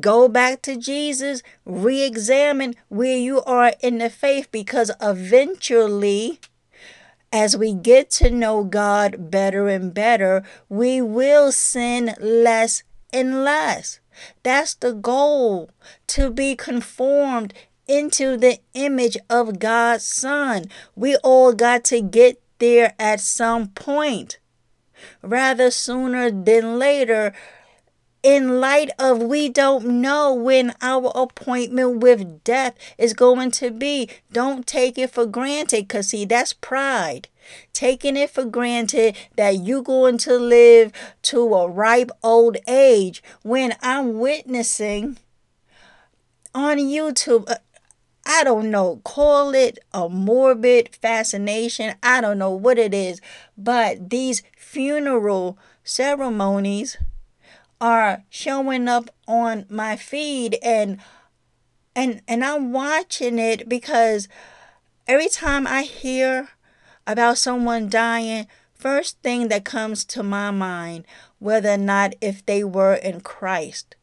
go back to Jesus, re examine where you are in the faith because eventually as we get to know God better and better, we will sin less and less. That's the goal to be conformed into the image of God's Son. We all got to get there at some point. Rather sooner than later, in light of we don't know when our appointment with death is going to be. Don't take it for granted because, see, that's pride. Taking it for granted that you're going to live to a ripe old age when I'm witnessing on YouTube. Uh, I don't know, call it a morbid fascination. I don't know what it is, but these funeral ceremonies are showing up on my feed and and and I'm watching it because every time I hear about someone dying, first thing that comes to my mind whether or not if they were in Christ.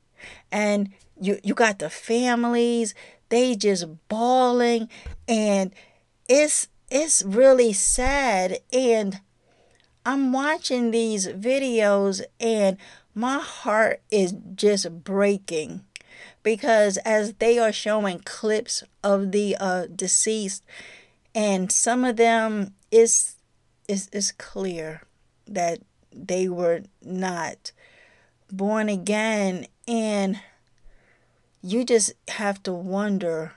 And you you got the families, they just bawling and it's it's really sad and I'm watching these videos and my heart is just breaking because as they are showing clips of the uh, deceased and some of them is is is clear that they were not born again. And you just have to wonder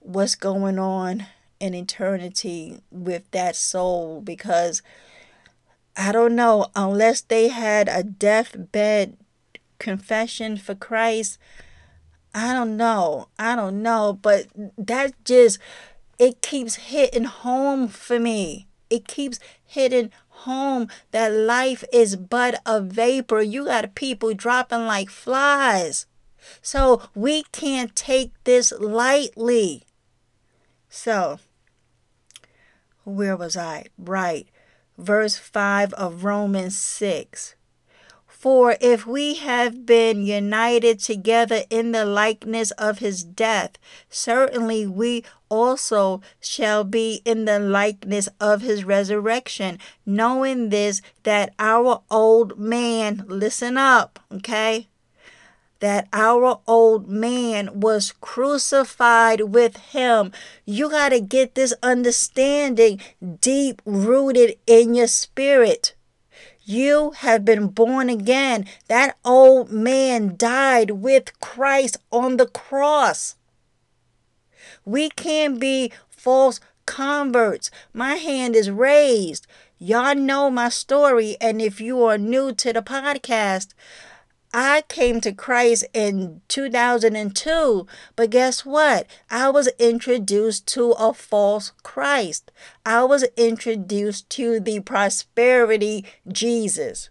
what's going on in eternity with that soul because I don't know, unless they had a deathbed confession for Christ. I don't know. I don't know. But that just, it keeps hitting home for me. It keeps hitting home that life is but a vapor. You got people dropping like flies. So we can't take this lightly. So, where was I? Right verse 5 of Romans 6. For if we have been united together in the likeness of his death, certainly we also shall be in the likeness of his resurrection, knowing this, that our old man, listen up, okay? That our old man was crucified with him. You got to get this understanding deep rooted in your spirit. You have been born again. That old man died with Christ on the cross. We can't be false converts. My hand is raised. Y'all know my story. And if you are new to the podcast, I came to Christ in 2002, but guess what? I was introduced to a false Christ. I was introduced to the prosperity Jesus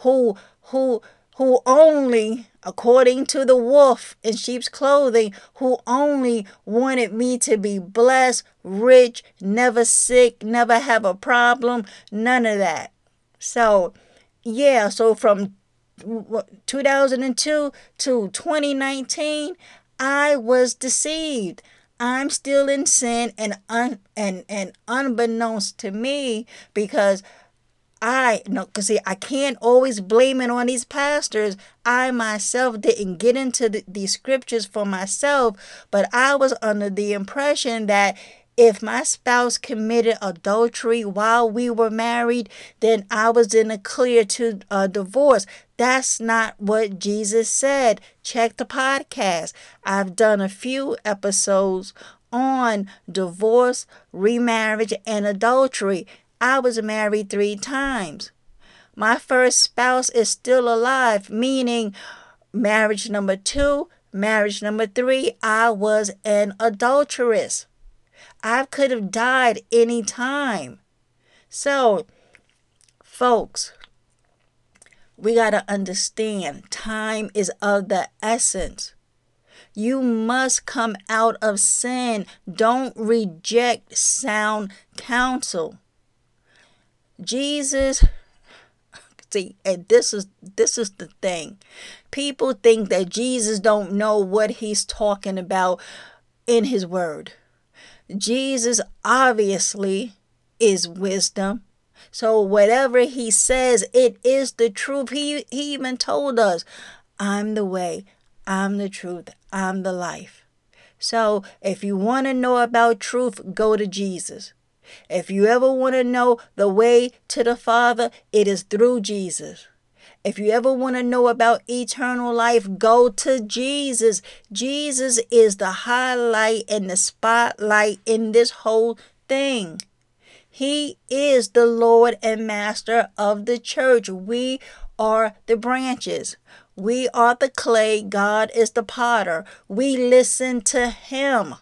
who who who only according to the wolf in sheep's clothing who only wanted me to be blessed, rich, never sick, never have a problem, none of that. So, yeah, so from 2002 to 2019, I was deceived. I'm still in sin and un, and and unbeknownst to me because I no cuz see I can't always blame it on these pastors. I myself didn't get into the, these scriptures for myself, but I was under the impression that if my spouse committed adultery while we were married, then I was in a clear to uh, divorce. That's not what Jesus said. Check the podcast. I've done a few episodes on divorce, remarriage, and adultery. I was married three times. My first spouse is still alive, meaning marriage number two, marriage number three, I was an adulteress. I could have died any time. So, folks, we got to understand time is of the essence. You must come out of sin. Don't reject sound counsel. Jesus see and this is this is the thing. People think that Jesus don't know what he's talking about in his word. Jesus obviously is wisdom. So whatever he says, it is the truth. He, he even told us, I'm the way, I'm the truth, I'm the life. So if you want to know about truth, go to Jesus. If you ever want to know the way to the Father, it is through Jesus. If you ever want to know about eternal life, go to Jesus. Jesus is the highlight and the spotlight in this whole thing. He is the Lord and Master of the church. We are the branches. We are the clay. God is the potter. We listen to Him.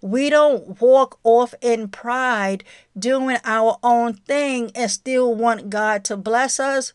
We don't walk off in pride doing our own thing and still want God to bless us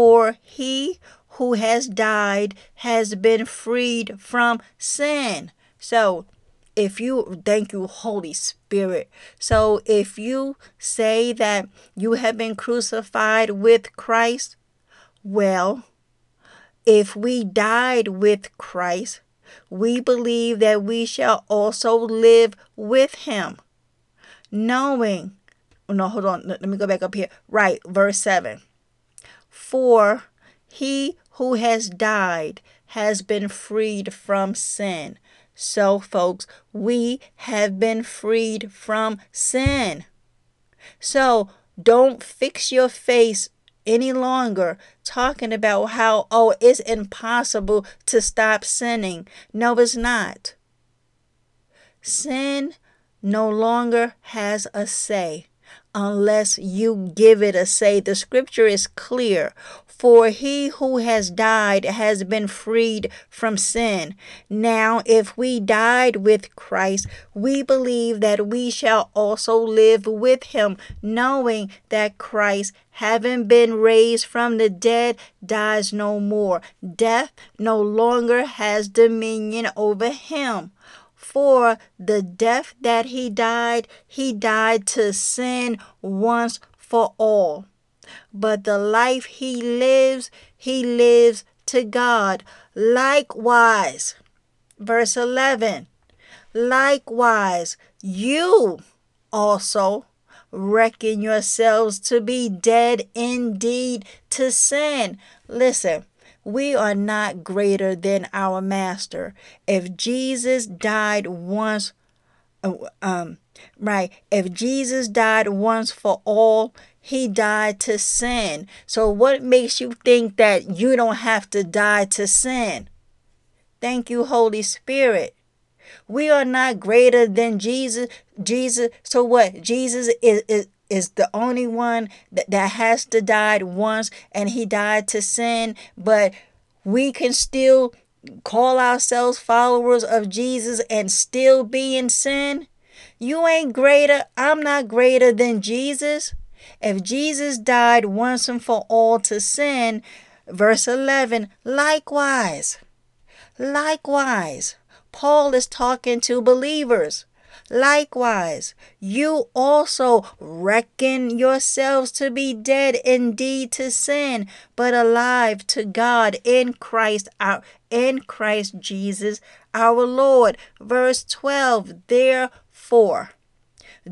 For he who has died has been freed from sin. So, if you thank you, Holy Spirit. So, if you say that you have been crucified with Christ, well, if we died with Christ, we believe that we shall also live with him. Knowing, no, hold on, let me go back up here. Right, verse 7. For he who has died has been freed from sin. So, folks, we have been freed from sin. So, don't fix your face any longer talking about how, oh, it's impossible to stop sinning. No, it's not. Sin no longer has a say. Unless you give it a say. The scripture is clear. For he who has died has been freed from sin. Now, if we died with Christ, we believe that we shall also live with him, knowing that Christ, having been raised from the dead, dies no more. Death no longer has dominion over him. For the death that he died, he died to sin once for all but the life he lives, he lives to God. Likewise, verse 11, likewise, you also reckon yourselves to be dead indeed to sin. Listen, we are not greater than our master. If Jesus died once, uh, um, right, if Jesus died once for all, he died to sin. So, what makes you think that you don't have to die to sin? Thank you, Holy Spirit. We are not greater than Jesus. Jesus. So what? Jesus is, is, is the only one that, that has to die once and he died to sin, but we can still call ourselves followers of Jesus and still be in sin. You ain't greater. I'm not greater than Jesus. If Jesus died once and for all to sin, verse 11, likewise, likewise, Paul is talking to believers. Likewise, you also reckon yourselves to be dead indeed to sin, but alive to God in Christ our in Christ Jesus our Lord. Verse 12, therefore,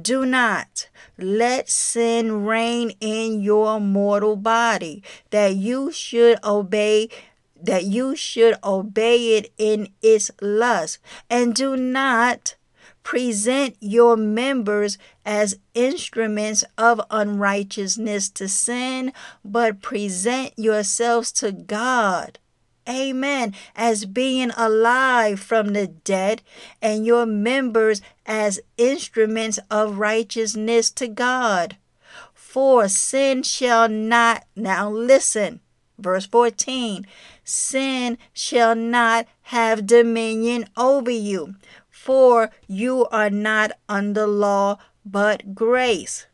do not let sin reign in your mortal body, that you should obey that you should obey it in its lust, and do not present your members as instruments of unrighteousness to sin, but present yourselves to God Amen. As being alive from the dead, and your members as instruments of righteousness to God. For sin shall not, now listen, verse 14 sin shall not have dominion over you, for you are not under law but grace.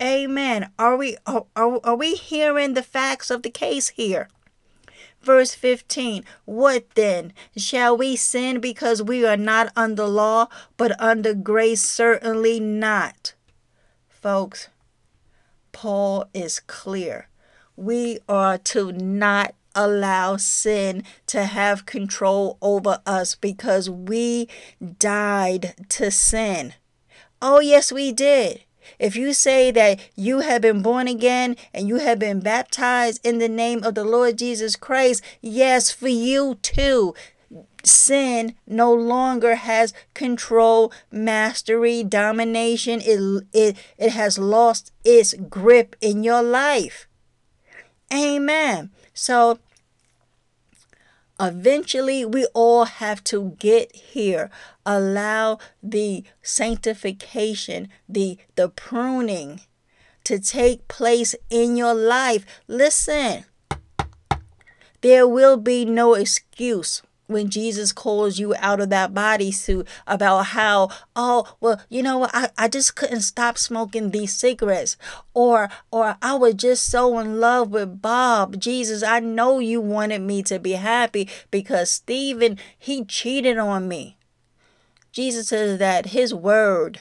Amen. Are we are, are, are we hearing the facts of the case here? Verse 15 What then? Shall we sin because we are not under law, but under grace? Certainly not. Folks, Paul is clear. We are to not allow sin to have control over us because we died to sin. Oh, yes, we did. If you say that you have been born again and you have been baptized in the name of the Lord Jesus Christ, yes, for you too. Sin no longer has control, mastery, domination. It, it, it has lost its grip in your life. Amen. So Eventually, we all have to get here. Allow the sanctification, the, the pruning to take place in your life. Listen, there will be no excuse when Jesus calls you out of that bodysuit about how, oh, well, you know what, I, I just couldn't stop smoking these cigarettes. Or or I was just so in love with Bob. Jesus, I know you wanted me to be happy because Stephen, he cheated on me. Jesus says that his word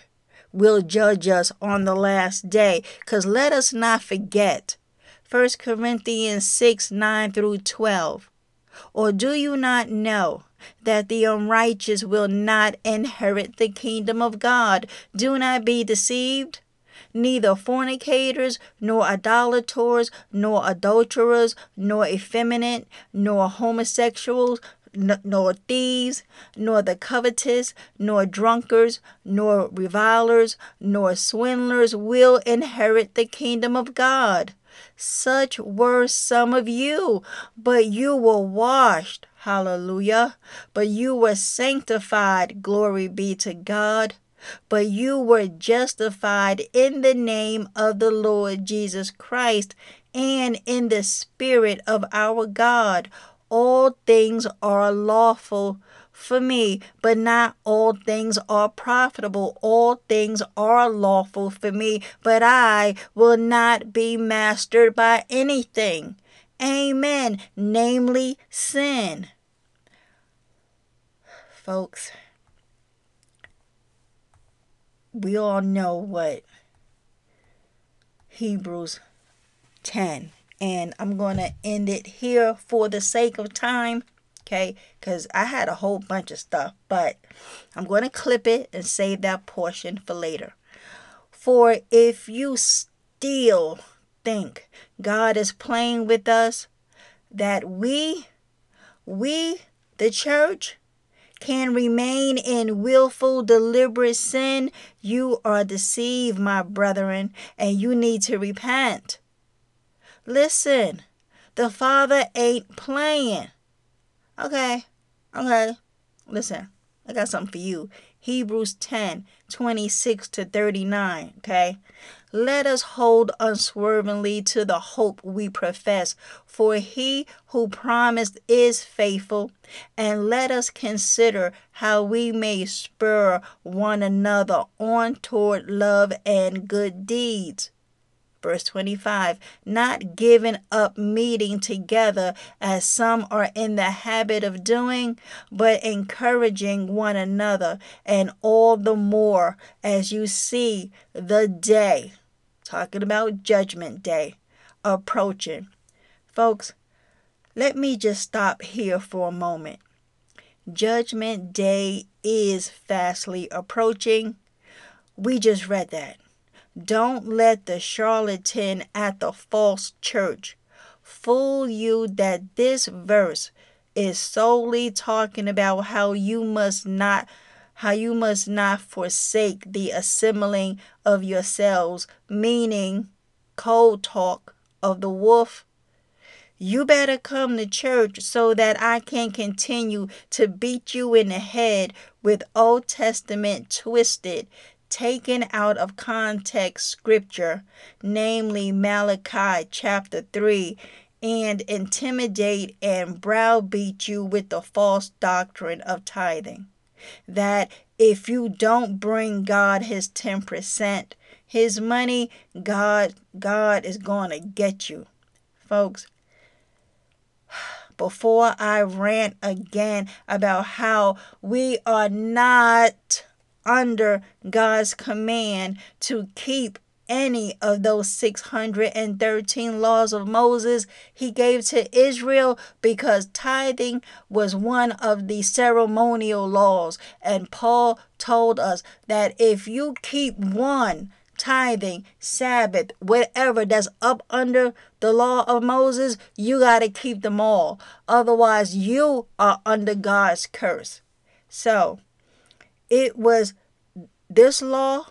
will judge us on the last day. Because let us not forget 1 Corinthians 6 9 through 12. Or do you not know that the unrighteous will not inherit the kingdom of God? Do not be deceived. Neither fornicators, nor idolaters, nor adulterers, nor effeminate, nor homosexuals, nor thieves, nor the covetous, nor drunkards, nor revilers, nor swindlers will inherit the kingdom of God. Such were some of you, but you were washed. Hallelujah. But you were sanctified. Glory be to God. but you were justified in the name of the Lord Jesus Christ and in the Spirit of our God. All things are lawful for me, but not all things are profitable. All things are lawful for me, but I will not be mastered by anything. Amen. Namely, sin. Folks, we all know what Hebrews 10 and I'm going to end it here for the sake of time okay? Because I had a whole bunch of stuff, but I'm going to clip it and save that portion for later. For if you still think God is playing with us, that we, we, the church, can remain in willful, deliberate sin, you are deceived, my brethren, and you need to repent. Listen, the Father ain't playing. Okay, okay. Listen, I got something for you. Hebrews 10 26 to 39. Okay. Let us hold unswervingly to the hope we profess, for he who promised is faithful. And let us consider how we may spur one another on toward love and good deeds. Verse 25, not giving up meeting together as some are in the habit of doing, but encouraging one another, and all the more as you see the day, talking about Judgment Day, approaching. Folks, let me just stop here for a moment. Judgment Day is fastly approaching. We just read that. Don't let the charlatan at the false church fool you that this verse is solely talking about how you must not how you must not forsake the assembling of yourselves, meaning cold talk of the wolf. You better come to church so that I can continue to beat you in the head with Old Testament twisted taken out of context scripture, namely Malachi chapter 3, and intimidate and browbeat you with the false doctrine of tithing. That if you don't bring God his 10%, his money, God God is going to get you. Folks, before I rant again about how we are not under God's command to keep any of those 613 laws of Moses he gave to Israel because tithing was one of the ceremonial laws. And Paul told us that if you keep one, tithing, Sabbath, whatever that's up under the law of Moses, you got to keep them all. Otherwise, you are under God's curse. So, it was this law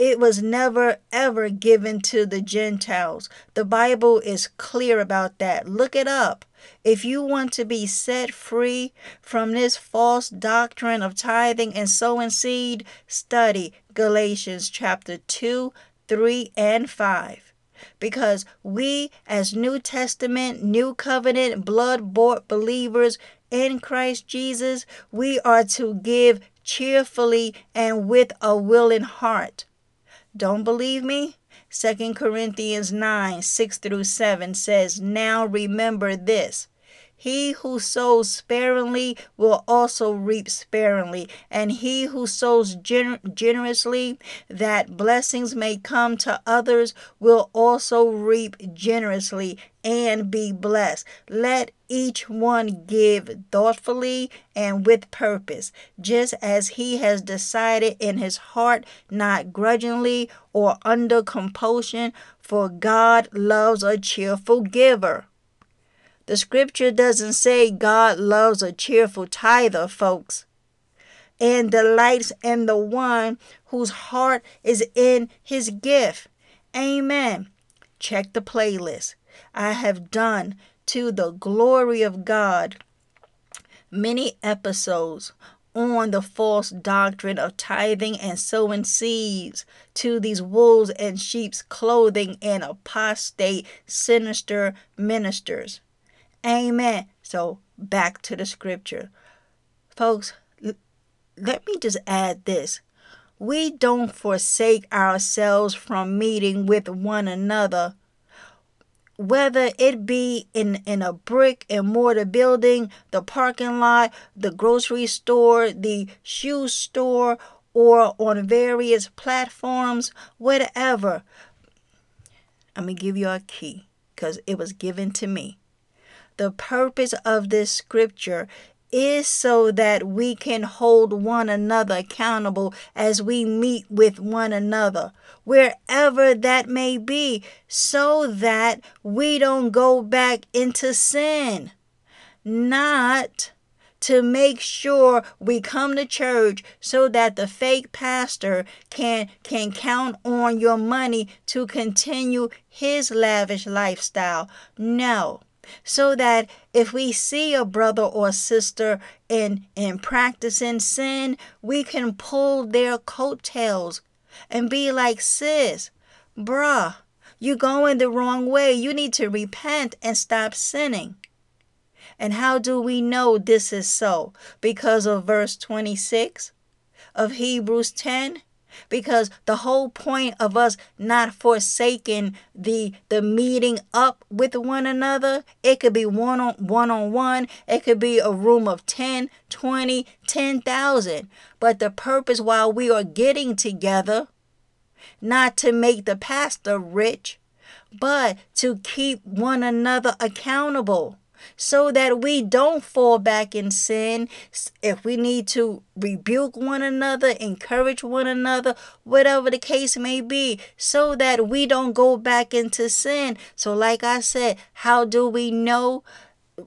it was never ever given to the Gentiles. The Bible is clear about that. Look it up. If you want to be set free from this false doctrine of tithing and sowing seed, study Galatians chapter 2, 3, and 5. Because we, as New Testament, New Covenant, blood bought believers in Christ Jesus, we are to give cheerfully and with a willing heart. Don't believe me? 2 Corinthians 9 6 through 7 says, Now remember this he who sows sparingly will also reap sparingly, and he who sows gener- generously, that blessings may come to others, will also reap generously and be blessed. Let each one give thoughtfully and with purpose, just as he has decided in his heart, not grudgingly or under compulsion, for God loves a cheerful giver. The scripture doesn't say God loves a cheerful tither, folks, and delights in the one whose heart is in his gift. Amen. Check the playlist. I have done to the glory of God many episodes on the false doctrine of tithing and sowing seeds to these wolves and sheep's clothing and apostate, sinister ministers. Amen. So back to the scripture. Folks, let me just add this. We don't forsake ourselves from meeting with one another whether it be in, in a brick and mortar building, the parking lot, the grocery store, the shoe store, or on various platforms, whatever. I'm going to give you a key because it was given to me. The purpose of this scripture is so that we can hold one another accountable as we meet with one another, wherever that may be, so that we don't go back into sin. Not to make sure we come to church so that the fake pastor can can count on your money to continue his lavish lifestyle. No so that if we see a brother or sister in in practicing sin, we can pull their coattails and be like, sis, bruh, you going the wrong way. You need to repent and stop sinning. And how do we know this is so? Because of verse 26 of Hebrews 10 because the whole point of us not forsaking the the meeting up with one another it could be one on one on one it could be a room of 10 20 10,000 but the purpose while we are getting together not to make the pastor rich but to keep one another accountable so that we don't fall back in sin. If we need to rebuke one another, encourage one another, whatever the case may be, so that we don't go back into sin. So, like I said, how do we know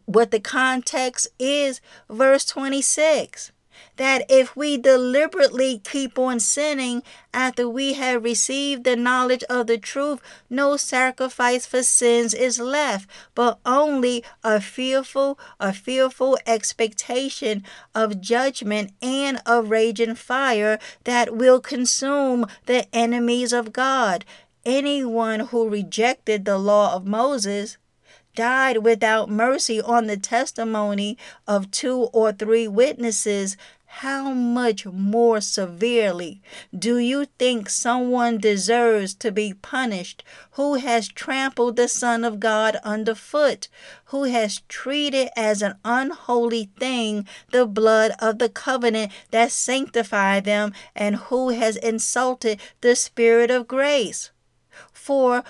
what the context is? Verse 26 that if we deliberately keep on sinning after we have received the knowledge of the truth, no sacrifice for sins is left, but only a fearful, a fearful expectation of judgment and of raging fire that will consume the enemies of God. Anyone who rejected the law of Moses died without mercy on the testimony of two or three witnesses, how much more severely do you think someone deserves to be punished who has trampled the Son of God underfoot, who has treated as an unholy thing the blood of the covenant that sanctified them, and who has insulted the Spirit of grace? For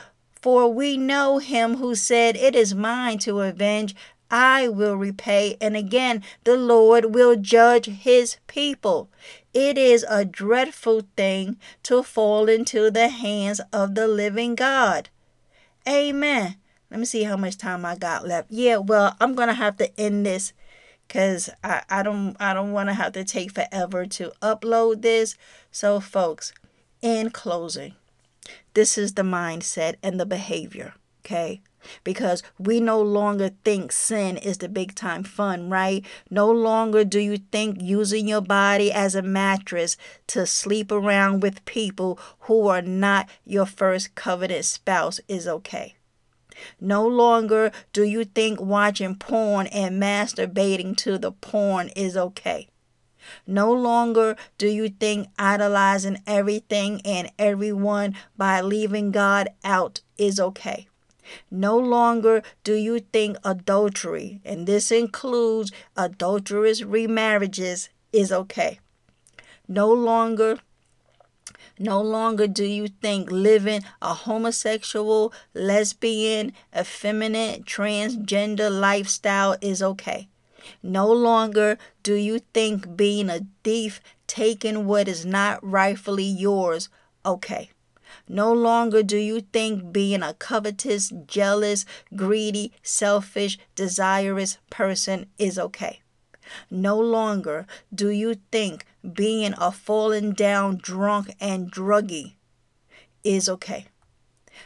for we know him who said, It is mine to avenge, I will repay. And again, the Lord will judge his people. It is a dreadful thing to fall into the hands of the living God. Amen. Let me see how much time I got left. Yeah, well, I'm gonna have to end this because I, I don't I don't want to have to take forever to upload this. So folks, in closing, this is the mindset and the behavior, okay? Because we no longer think sin is the big time fun, right? No longer do you think using your body as a mattress to sleep around with people who are not your first coveted spouse is okay. No longer do you think watching porn and masturbating to the porn is okay. No longer do you think idolizing everything and everyone by leaving God out is okay. No longer do you think adultery, and this includes adulterous remarriages, is okay. No longer no longer do you think living a homosexual, lesbian, effeminate, transgender lifestyle is okay. No longer do you think being a thief, taking what is not rightfully yours, okay. No longer do you think being a covetous, jealous, greedy, selfish, desirous person is okay. No longer do you think being a fallen down drunk and druggy is okay.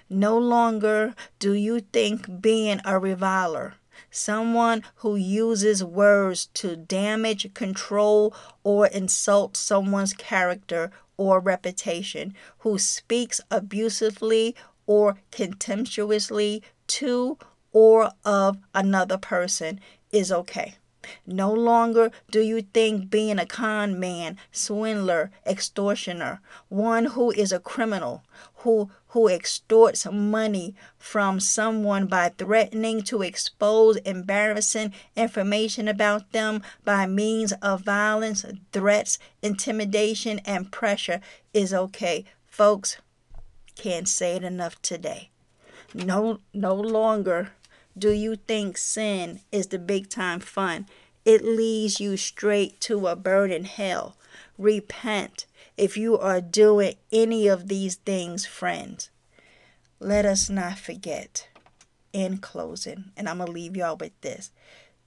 No longer do you think being a reviler, someone who uses words to damage, control, or insult someone's character or reputation, who speaks abusively or contemptuously to or of another person is okay. No longer do you think being a con man, swindler, extortioner, one who is a criminal, who who extorts money from someone by threatening to expose embarrassing information about them by means of violence, threats, intimidation, and pressure is okay. Folks, can't say it enough today. No no longer do you think sin is the big time fun? It leads you straight to a burning hell. Repent if you are doing any of these things, friends. Let us not forget, in closing, and I'm going to leave y'all with this.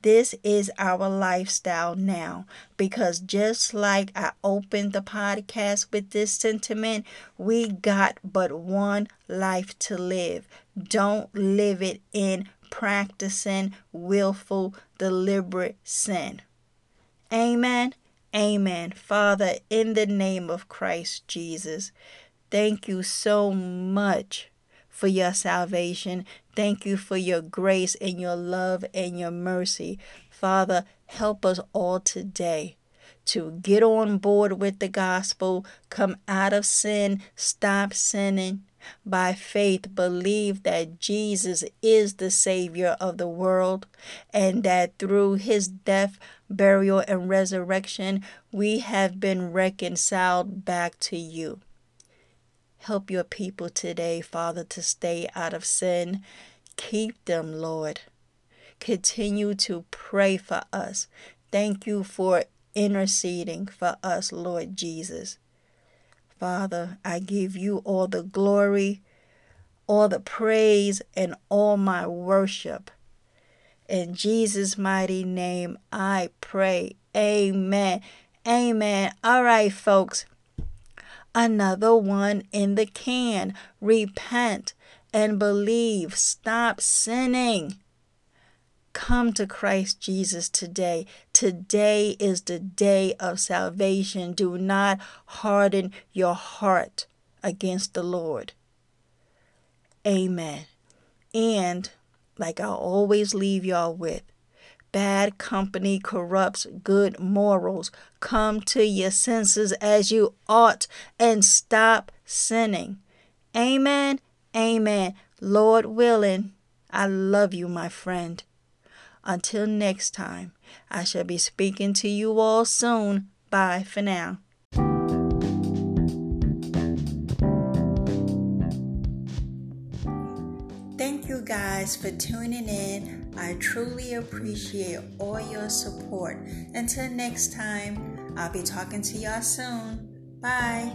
This is our lifestyle now because just like I opened the podcast with this sentiment, we got but one life to live. Don't live it in practicing willful, deliberate sin. Amen. Amen. Father, in the name of Christ Jesus, thank you so much for your salvation. Thank you for your grace and your love and your mercy. Father, help us all today to get on board with the gospel, come out of sin, stop sinning, by faith believe that Jesus is the Savior of the world and that through his death, burial, and resurrection, we have been reconciled back to you. Help your people today, Father, to stay out of sin. Keep them, Lord. Continue to pray for us. Thank you for interceding for us, Lord Jesus. Father, I give you all the glory, all the praise, and all my worship. In Jesus' mighty name, I pray. Amen. Amen. All right, folks. Another one in the can. Repent and believe. Stop sinning. Come to Christ Jesus today. Today is the day of salvation. Do not harden your heart against the Lord. Amen. And like I always leave y'all with, bad company corrupts good morals. Come to your senses as you ought and stop sinning. Amen. Amen. Lord willing, I love you, my friend. Until next time, I shall be speaking to you all soon. Bye for now. Thank you guys for tuning in. I truly appreciate all your support. Until next time, I'll be talking to y'all soon. Bye.